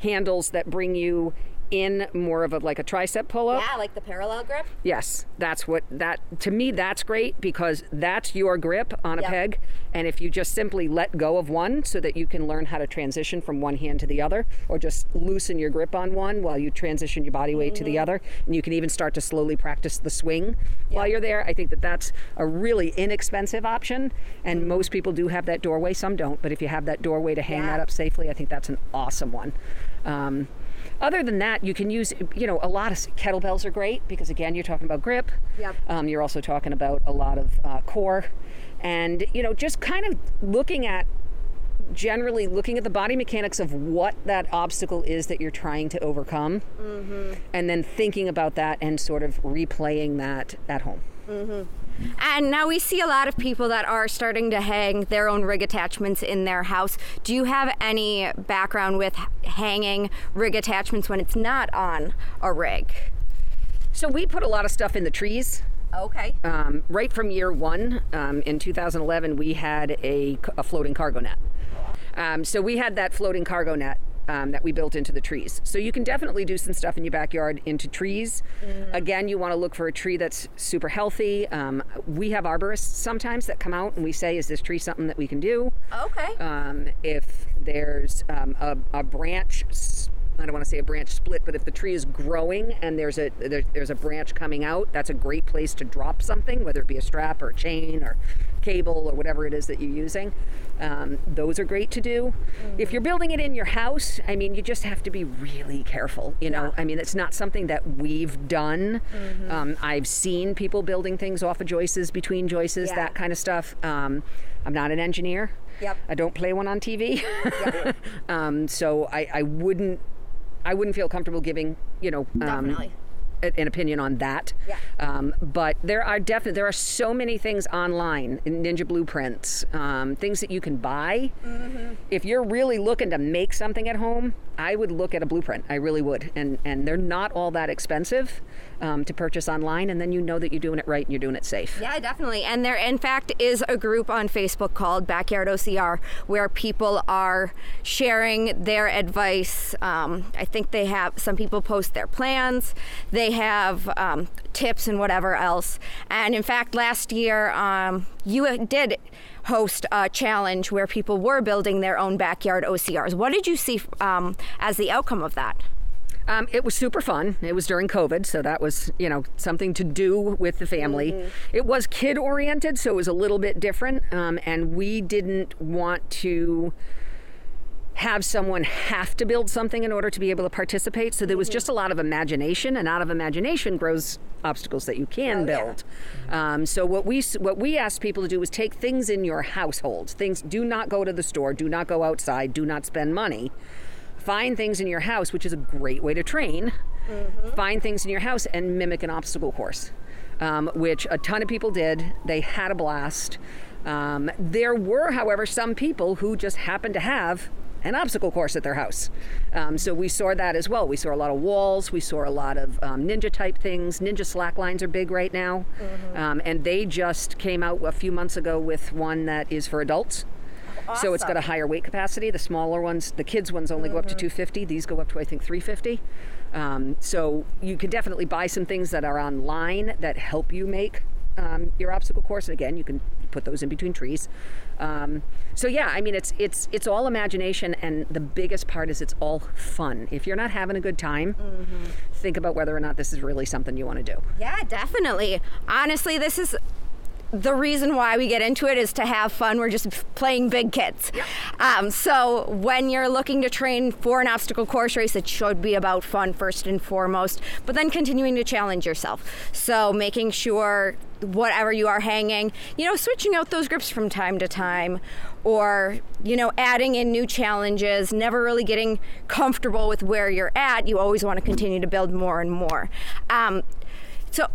handles that bring you in more of a like a tricep pull-up. yeah, like the parallel grip. Yes, that's what that to me that's great because that's your grip on a Yep. peg and if you just simply let go of one so that you can learn how to transition from one hand to the other or just loosen your grip on one while you transition your body weight to the other and you can even start to slowly practice the swing while you're there. I think that that's a really inexpensive option and most people do have that doorway, some don't, but if you have that doorway to hang Yeah. that up safely, I think that's an awesome one. Um, other than that, you can use, you know, a lot of kettlebells are great because again, you're talking about grip. Yep. Um, you're also talking about a lot of uh, core, and you know, just kind of looking at generally looking at the body mechanics of what that obstacle is that you're trying to overcome. And then thinking about that and sort of replaying that at home And now we see a lot of people that are starting to hang their own rig attachments in their house. Do you have any background with hanging rig attachments when it's not on a rig? so we put a lot of stuff in the trees Okay. um, right from year one um, in 2011 we had a, a floating cargo net um, so we had that floating cargo net um, that we built into the trees. So you can definitely do some stuff in your backyard into trees. Again you want to look for a tree that's super healthy. Um, we have arborists sometimes that come out and we say is this tree something that we can do? Okay. um, if there's um, a, a branch I don't want to say a branch split, but if the tree is growing and there's a there, there's a branch coming out, that's a great place to drop something, whether it be a strap or a chain or cable or whatever it is that you're using. Um, those are great to do. If you're building it in your house, I mean, you just have to be really careful. You know, I mean, it's not something that we've done. Um, I've seen people building things off of joists, between joists, Yeah. that kind of stuff. Um, I'm not an engineer. Yep. I don't play one on TV. um, so I, I wouldn't I wouldn't feel comfortable giving, you know, um, an opinion on that. Yeah. Um, but there are definitely there are so many things online, Ninja Blueprints, um, things that you can buy. Mm-hmm. If you're really looking to make something at home, I would look at a blueprint. I really would, and and they're not all that expensive um, to purchase online, and then you know that you're doing it right and you're doing it safe. Yeah, definitely. And there, in fact, is a group on Facebook called Backyard OCR where people are sharing their advice. Um, I think they have some people post their plans, they have um, tips and whatever else. And in fact, last year, um, you did host a challenge where people were building their own backyard OCRs. What did you see um, as the outcome of that? Um, it was super fun. It was during COVID, so that was, you know, something to do with the family. It was kid oriented, so it was a little bit different. Um, and we didn't want to have someone have to build something in order to be able to participate. So there was just a lot of imagination, and out of imagination grows obstacles that you can build. Um, so what we what we asked people to do was take things in your household. Things do not go to the store, do not go outside, do not spend money find things in your house, which is a great way to train. Find things in your house and mimic an obstacle course, um, which a ton of people did. They had a blast. Um, there were, however, some people who just happened to have an obstacle course at their house. Um, so we saw that as well. We saw a lot of walls. We saw a lot of um, ninja type things. Ninja slack lines are big right now. Um, and they just came out a few months ago with one that is for adults. So it's got a higher weight capacity. The smaller ones, the kids ones only go up to 250. These go up to I think 350. Um, so you can definitely buy some things that are online that help you make um, your obstacle course. And again, you can put those in between trees. Um, so yeah, I mean it's it's it's all imagination, and the biggest part is it's all fun. If you're not having a good time, think about whether or not this is really something you want to do. Yeah, definitely. Honestly, this is the reason why we get into it is to have fun. We're just playing big kids. Um, so when you're looking to train for an obstacle course race, it should be about fun first and foremost, but then continuing to challenge yourself. So making sure whatever you are hanging, you know, switching out those grips from time to time or, you know, adding in new challenges, never really getting comfortable with where you're at. You always want to continue to build more and more. Um, so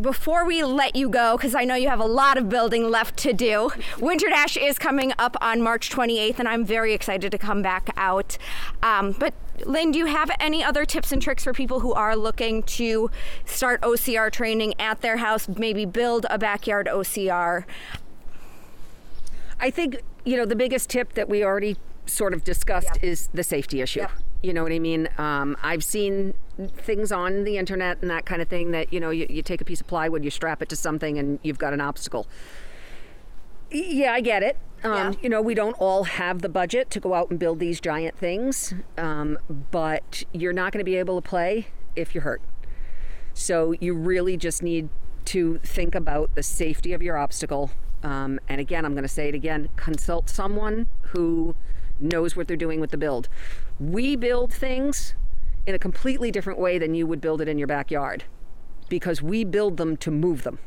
before we let you go, because I know you have a lot of building left to do, Winter Dash is coming up on March 28th, and I'm very excited to come back out. Um, but Lynn, do you have any other tips and tricks for people who are looking to start OCR training at their house, maybe build a backyard OCR? I think you know the biggest tip that we already sort of discussed Yep. is the safety issue. Yep. You know what I mean? Um, I've seen things on the internet and that kind of thing that you know you, you take a piece of plywood, you strap it to something, and you've got an obstacle. Yeah, I get it. Um, Yeah. You know, we don't all have the budget to go out and build these giant things, um, but you're not going to be able to play if you're hurt. So you really just need to think about the safety of your obstacle. Um, and again, I'm going to say it again consult someone who knows what they're doing with the build. We build things in a completely different way than you would build it in your backyard because we build them to move them.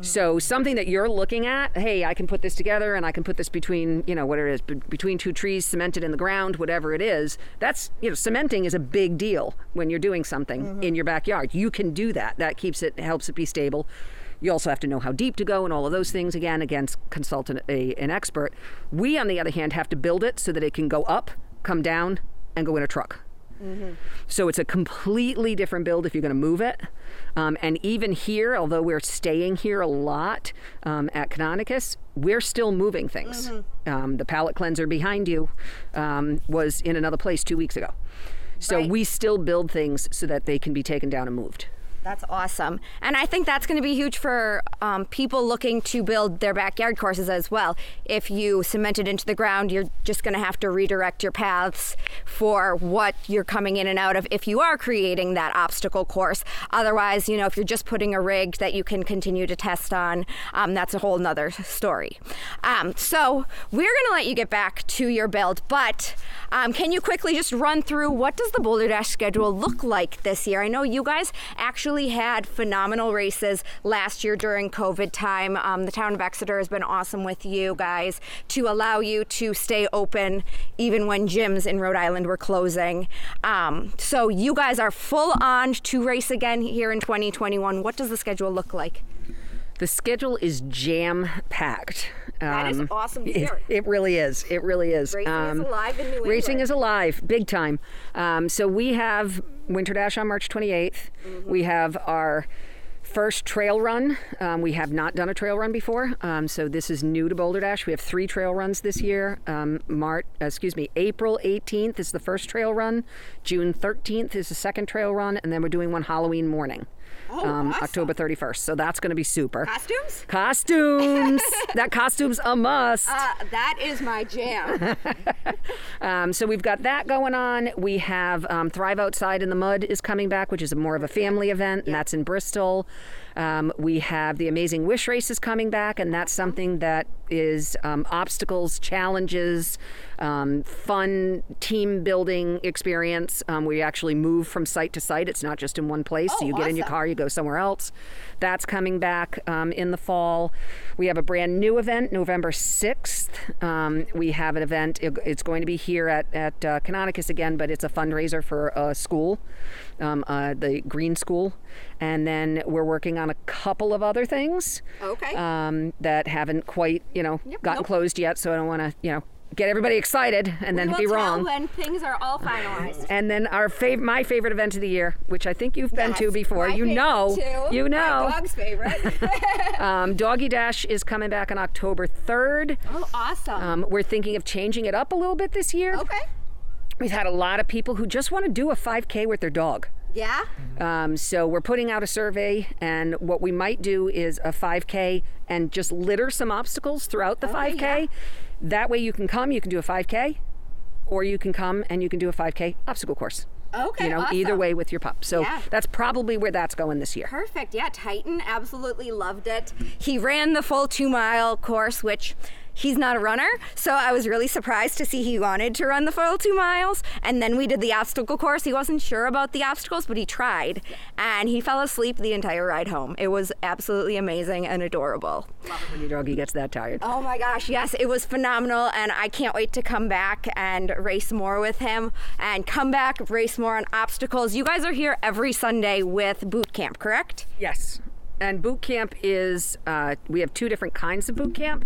So something that you're looking at, hey, I can put this together and I can put this between, you know, whatever it is, be- between two trees, cemented in the ground, whatever it is. That's, you know, cementing is a big deal when you're doing something mm-hmm. in your backyard. You can do that. That keeps it, helps it be stable. You also have to know how deep to go and all of those things. Again, against consult an, a, an expert. We, on the other hand, have to build it so that it can go up, come down, and go in a truck. So it's a completely different build if you're going to move it. Um, and even here, although we're staying here a lot um, at Canonicus, we're still moving things. Um, the palette cleanser behind you um, was in another place two weeks ago. So Right. we still build things so that they can be taken down and moved. That's awesome. And I think that's going to be huge for um, people looking to build their backyard courses as well. If you cement it into the ground, you're just going to have to redirect your paths for what you're coming in and out of if you are creating that obstacle course. Otherwise, you know, if you're just putting a rig that you can continue to test on, um, that's a whole nother story. Um, so we're going to let you get back to your build, but um, can you quickly just run through what does the Boulder Dash schedule look like this year? I know you guys actually had phenomenal races last year during COVID time. Um, the town of Exeter has been awesome with you guys to allow you to stay open even when gyms in Rhode Island were closing. Um, so you guys are full on to race again here in 2021. What does the schedule look like? The schedule is jam packed. That is awesome to It, hear. it really is. It really is. Racing is alive in New Racing England. is alive, big time. Um, so we have Winter Dash on March 28th. Mm-hmm. We have our first trail run. Um, we have not done a trail run before, um, so this is new to Boulder Dash. We have three trail runs this year. Um, March, excuse me, April 18th is the first trail run. June 13th is the second trail run, and then we're doing one Halloween morning. Oh, um, October 31st. So that's going to be super. Costumes? Costumes. that costume's a must. Uh, that is my jam. Um, so we've got that going on. We have um, Thrive Outside in the Mud is coming back, which is more of a family event, and that's in Bristol. Um, we have the Amazing Wish Race is coming back, and that's something that is um, obstacles, challenges, um, fun team building experience. Um, we actually move from site to site. It's not just in one place. so Oh, you get in your car, you go somewhere else. That's coming back um, in the fall. We have a brand new event, November 6th. Um, we have an event, it- it's going to be here at, at uh, Canonicus again, but it's a fundraiser for a school, um, uh, the Green School. And then we're working on a couple of other things Okay. um, that haven't quite, you know, gotten nope. closed yet. So I don't want to, you know, get everybody excited and then we'll be wrong. when things are all finalized. And then our fav- my favorite event of the year, which I think you've been to before. You know, too. you know. My dog's favorite. Um, Doggy Dash is coming back on October 3rd. oh, awesome. Um, we're thinking of changing it up a little bit this year. okay. We've had a lot of people who just want to do a 5K with their dog. Yeah. Um, so we're putting out a survey, and what we might do is a 5K and just litter some obstacles throughout the Okay, 5K. yeah. That way you can come, you can do a 5K, or you can come and you can do a 5K obstacle course. Okay. You know, either way with your pup. So Yeah. that's probably where that's going this year. Perfect. Yeah, Titan absolutely loved it. He ran the full two mile course, which he's not a runner. So I was really surprised to see he wanted to run the full two miles. And then we did the obstacle course. He wasn't sure about the obstacles, but he tried. And he fell asleep the entire ride home. It was absolutely amazing and adorable. When your doggy gets that tired. Oh my gosh, yes, it was phenomenal, and I can't wait to come back and race more with him and come back, race more on obstacles. You guys are here every Sunday with boot camp, correct? Yes. And boot camp is, uh, we have two different kinds of boot camp.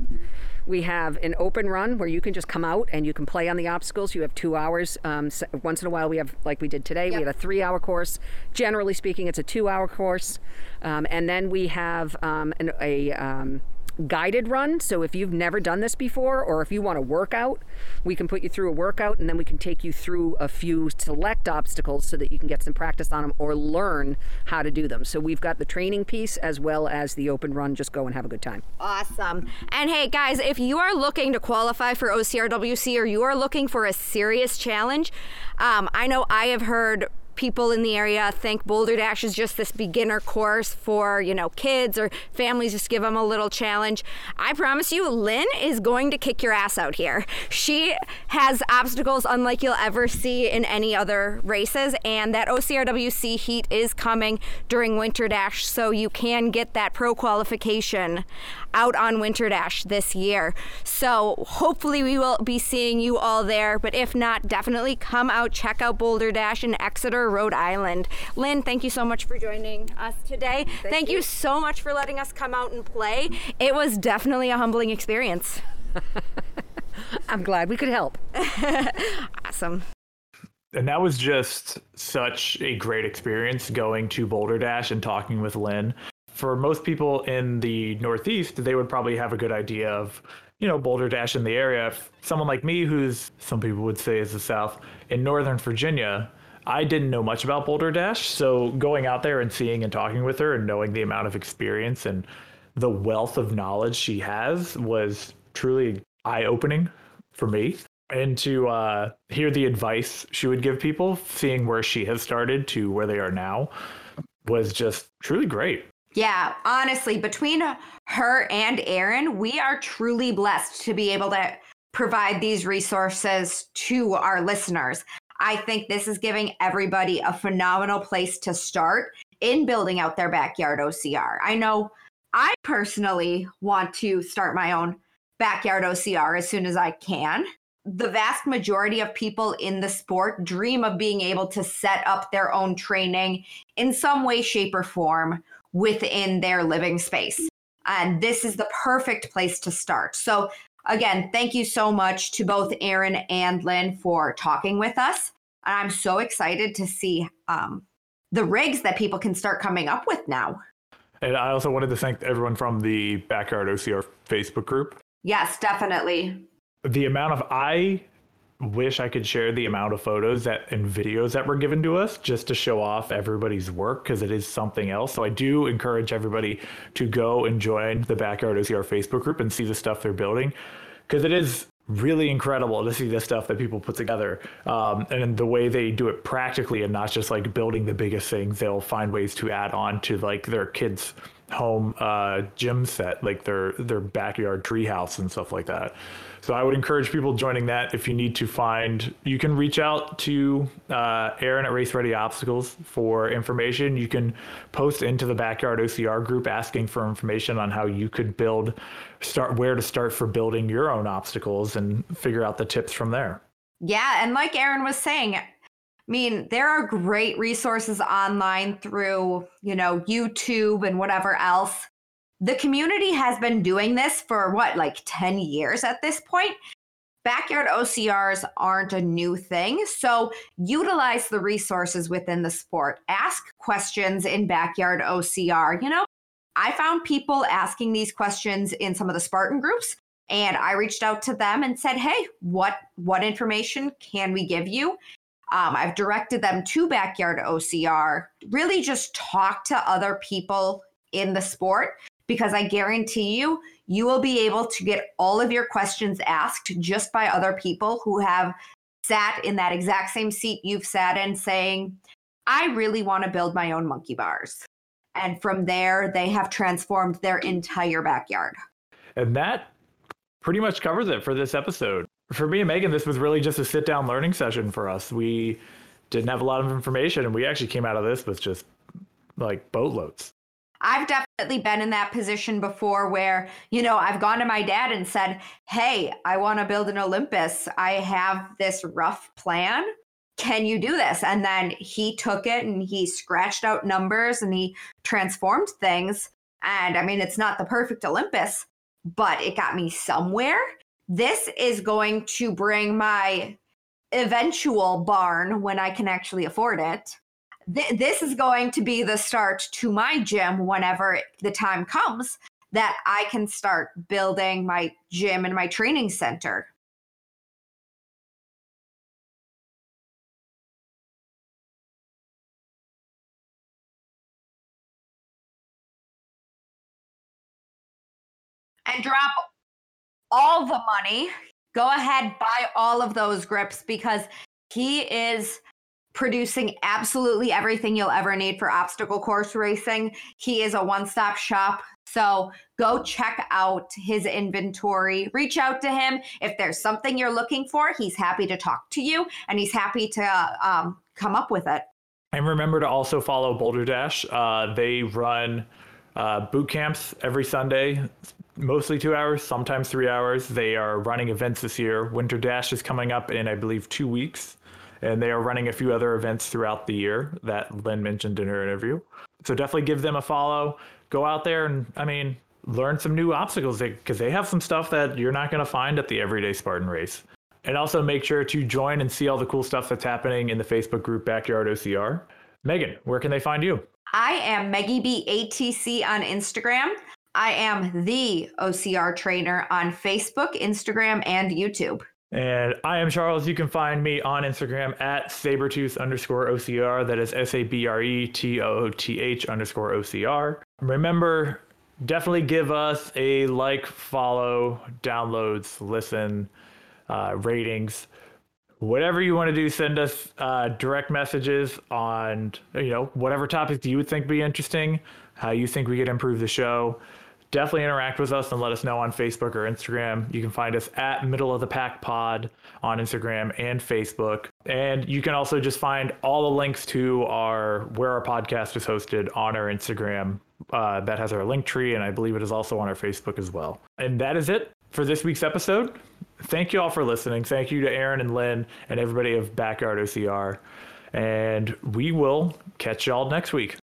We have an open run where you can just come out and you can play on the obstacles. You have two hours. Um, once in a while, we have, like we did today, we Yep. had a three hour course. Generally speaking, it's a two hour course. Um, and then we have um, an, a um, guided run. So if you've never done this before, or if you want to work out, we can put you through a workout and then we can take you through a few select obstacles so that you can get some practice on them or learn how to do them. So we've got the training piece as well as the open run. Just go and have a good time. Awesome. And hey, guys, if you are looking to qualify for OCRWC or you are looking for a serious challenge, um, I know I have heard people in the area think Boulder Dash is just this beginner course for, you know, kids or families, just give them a little challenge. I promise you, Lynn is going to kick your ass out here. She has obstacles unlike you'll ever see in any other races, and that OCRWC heat is coming during Winter Dash, so you can get that pro qualification out on Winter Dash this year. So hopefully we will be seeing you all there, but if not, definitely come out, check out Boulder Dash in Exeter, Rhode Island. Lynn, thank you so much for joining us today. Thank, thank you. you so much for letting us come out and play. It was definitely a humbling experience. I'm glad we could help. awesome. And that was just such a great experience going to Boulder Dash and talking with Lynn for most people in the Northeast, they would probably have a good idea of, you know, Boulder Dash in the area. If someone like me, who's some people would say is the South, in Northern Virginia, I didn't know much about Boulder Dash. So going out there and seeing and talking with her and knowing the amount of experience and the wealth of knowledge she has was truly eye opening for me. And to uh, hear the advice she would give people, seeing where she has started to where they are now, was just truly great. Yeah, honestly, between her and Aaron, we are truly blessed to be able to provide these resources to our listeners. I think this is giving everybody a phenomenal place to start in building out their backyard OCR. I know I personally want to start my own backyard OCR as soon as I can. The vast majority of people in the sport dream of being able to set up their own training in some way, shape, or form within their living space. And this is the perfect place to start. So, again, thank you so much to both Aaron and Lynn for talking with us. And I'm so excited to see um, the rigs that people can start coming up with now. And I also wanted to thank everyone from the Backyard OCR Facebook group. Yes, definitely. The amount of I wish I could share the amount of photos that and videos that were given to us just to show off everybody's work because it is something else. So I do encourage everybody to go and join the Backyard OCR Facebook group and see the stuff they're building because it is really incredible to see the stuff that people put together um, and the way they do it practically and not just like building the biggest things they'll find ways to add on to like their kids home uh, gym set like their their backyard treehouse and stuff like that so I would encourage people joining that. If you need to find, you can reach out to uh, Aaron at Race Ready Obstacles for information. You can post into the Backyard OCR group asking for information on how you could build, start where to start for building your own obstacles and figure out the tips from there. Yeah, and like Aaron was saying, I mean, there are great resources online through, you know, YouTube and whatever else the community has been doing this for what, like 10 years at this point. Backyard OCRs aren't a new thing. So utilize the resources within the sport. Ask questions in backyard OCR. You know, I found people asking these questions in some of the Spartan groups and I reached out to them and said, "Hey, what what information can we give you?" Um, I've directed them to Backyard OCR. Really, just talk to other people in the sport because I guarantee you, you will be able to get all of your questions asked just by other people who have sat in that exact same seat you've sat in saying, I really want to build my own monkey bars. And from there, they have transformed their entire backyard. And that pretty much covers it for this episode. For me and Megan, this was really just a sit down learning session for us. We didn't have a lot of information, and we actually came out of this with just like boatloads. I've definitely been in that position before where, you know, I've gone to my dad and said, Hey, I want to build an Olympus. I have this rough plan. Can you do this? And then he took it and he scratched out numbers and he transformed things. And I mean, it's not the perfect Olympus, but it got me somewhere. This is going to bring my eventual barn when I can actually afford it th- this is going to be the start to my gym whenever the time comes that I can start building my gym and my training center. And drop all the money. Go ahead, buy all of those grips because he is producing absolutely everything you'll ever need for obstacle course racing. He is a one stop shop. So go check out his inventory. Reach out to him. If there's something you're looking for, he's happy to talk to you and he's happy to um, come up with it. And remember to also follow Boulder Dash. Uh, they run uh, boot camps every Sunday, mostly two hours, sometimes three hours. They are running events this year. Winter Dash is coming up in, I believe, two weeks. And they are running a few other events throughout the year that Lynn mentioned in her interview. So definitely give them a follow. Go out there and, I mean, learn some new obstacles because they have some stuff that you're not going to find at the everyday Spartan race. And also make sure to join and see all the cool stuff that's happening in the Facebook group Backyard OCR. Megan, where can they find you? I am Maggie B ATC on Instagram. I am the OCR trainer on Facebook, Instagram, and YouTube. And I am Charles. You can find me on Instagram at sabretooth underscore OCR. That is S A B R E T O O T H underscore OCR. Remember, definitely give us a like, follow, downloads, listen, uh, ratings whatever you want to do, send us uh, direct messages on you know whatever topics you would think be interesting, how you think we could improve the show. Definitely interact with us and let us know on Facebook or Instagram. You can find us at Middle of the Pack Pod on Instagram and Facebook. And you can also just find all the links to our where our podcast is hosted on our Instagram. Uh, that has our link tree, and I believe it is also on our Facebook as well. And that is it for this week's episode thank you all for listening. Thank you to Aaron and Lynn and everybody of Backyard OCR. And we will catch y'all next week.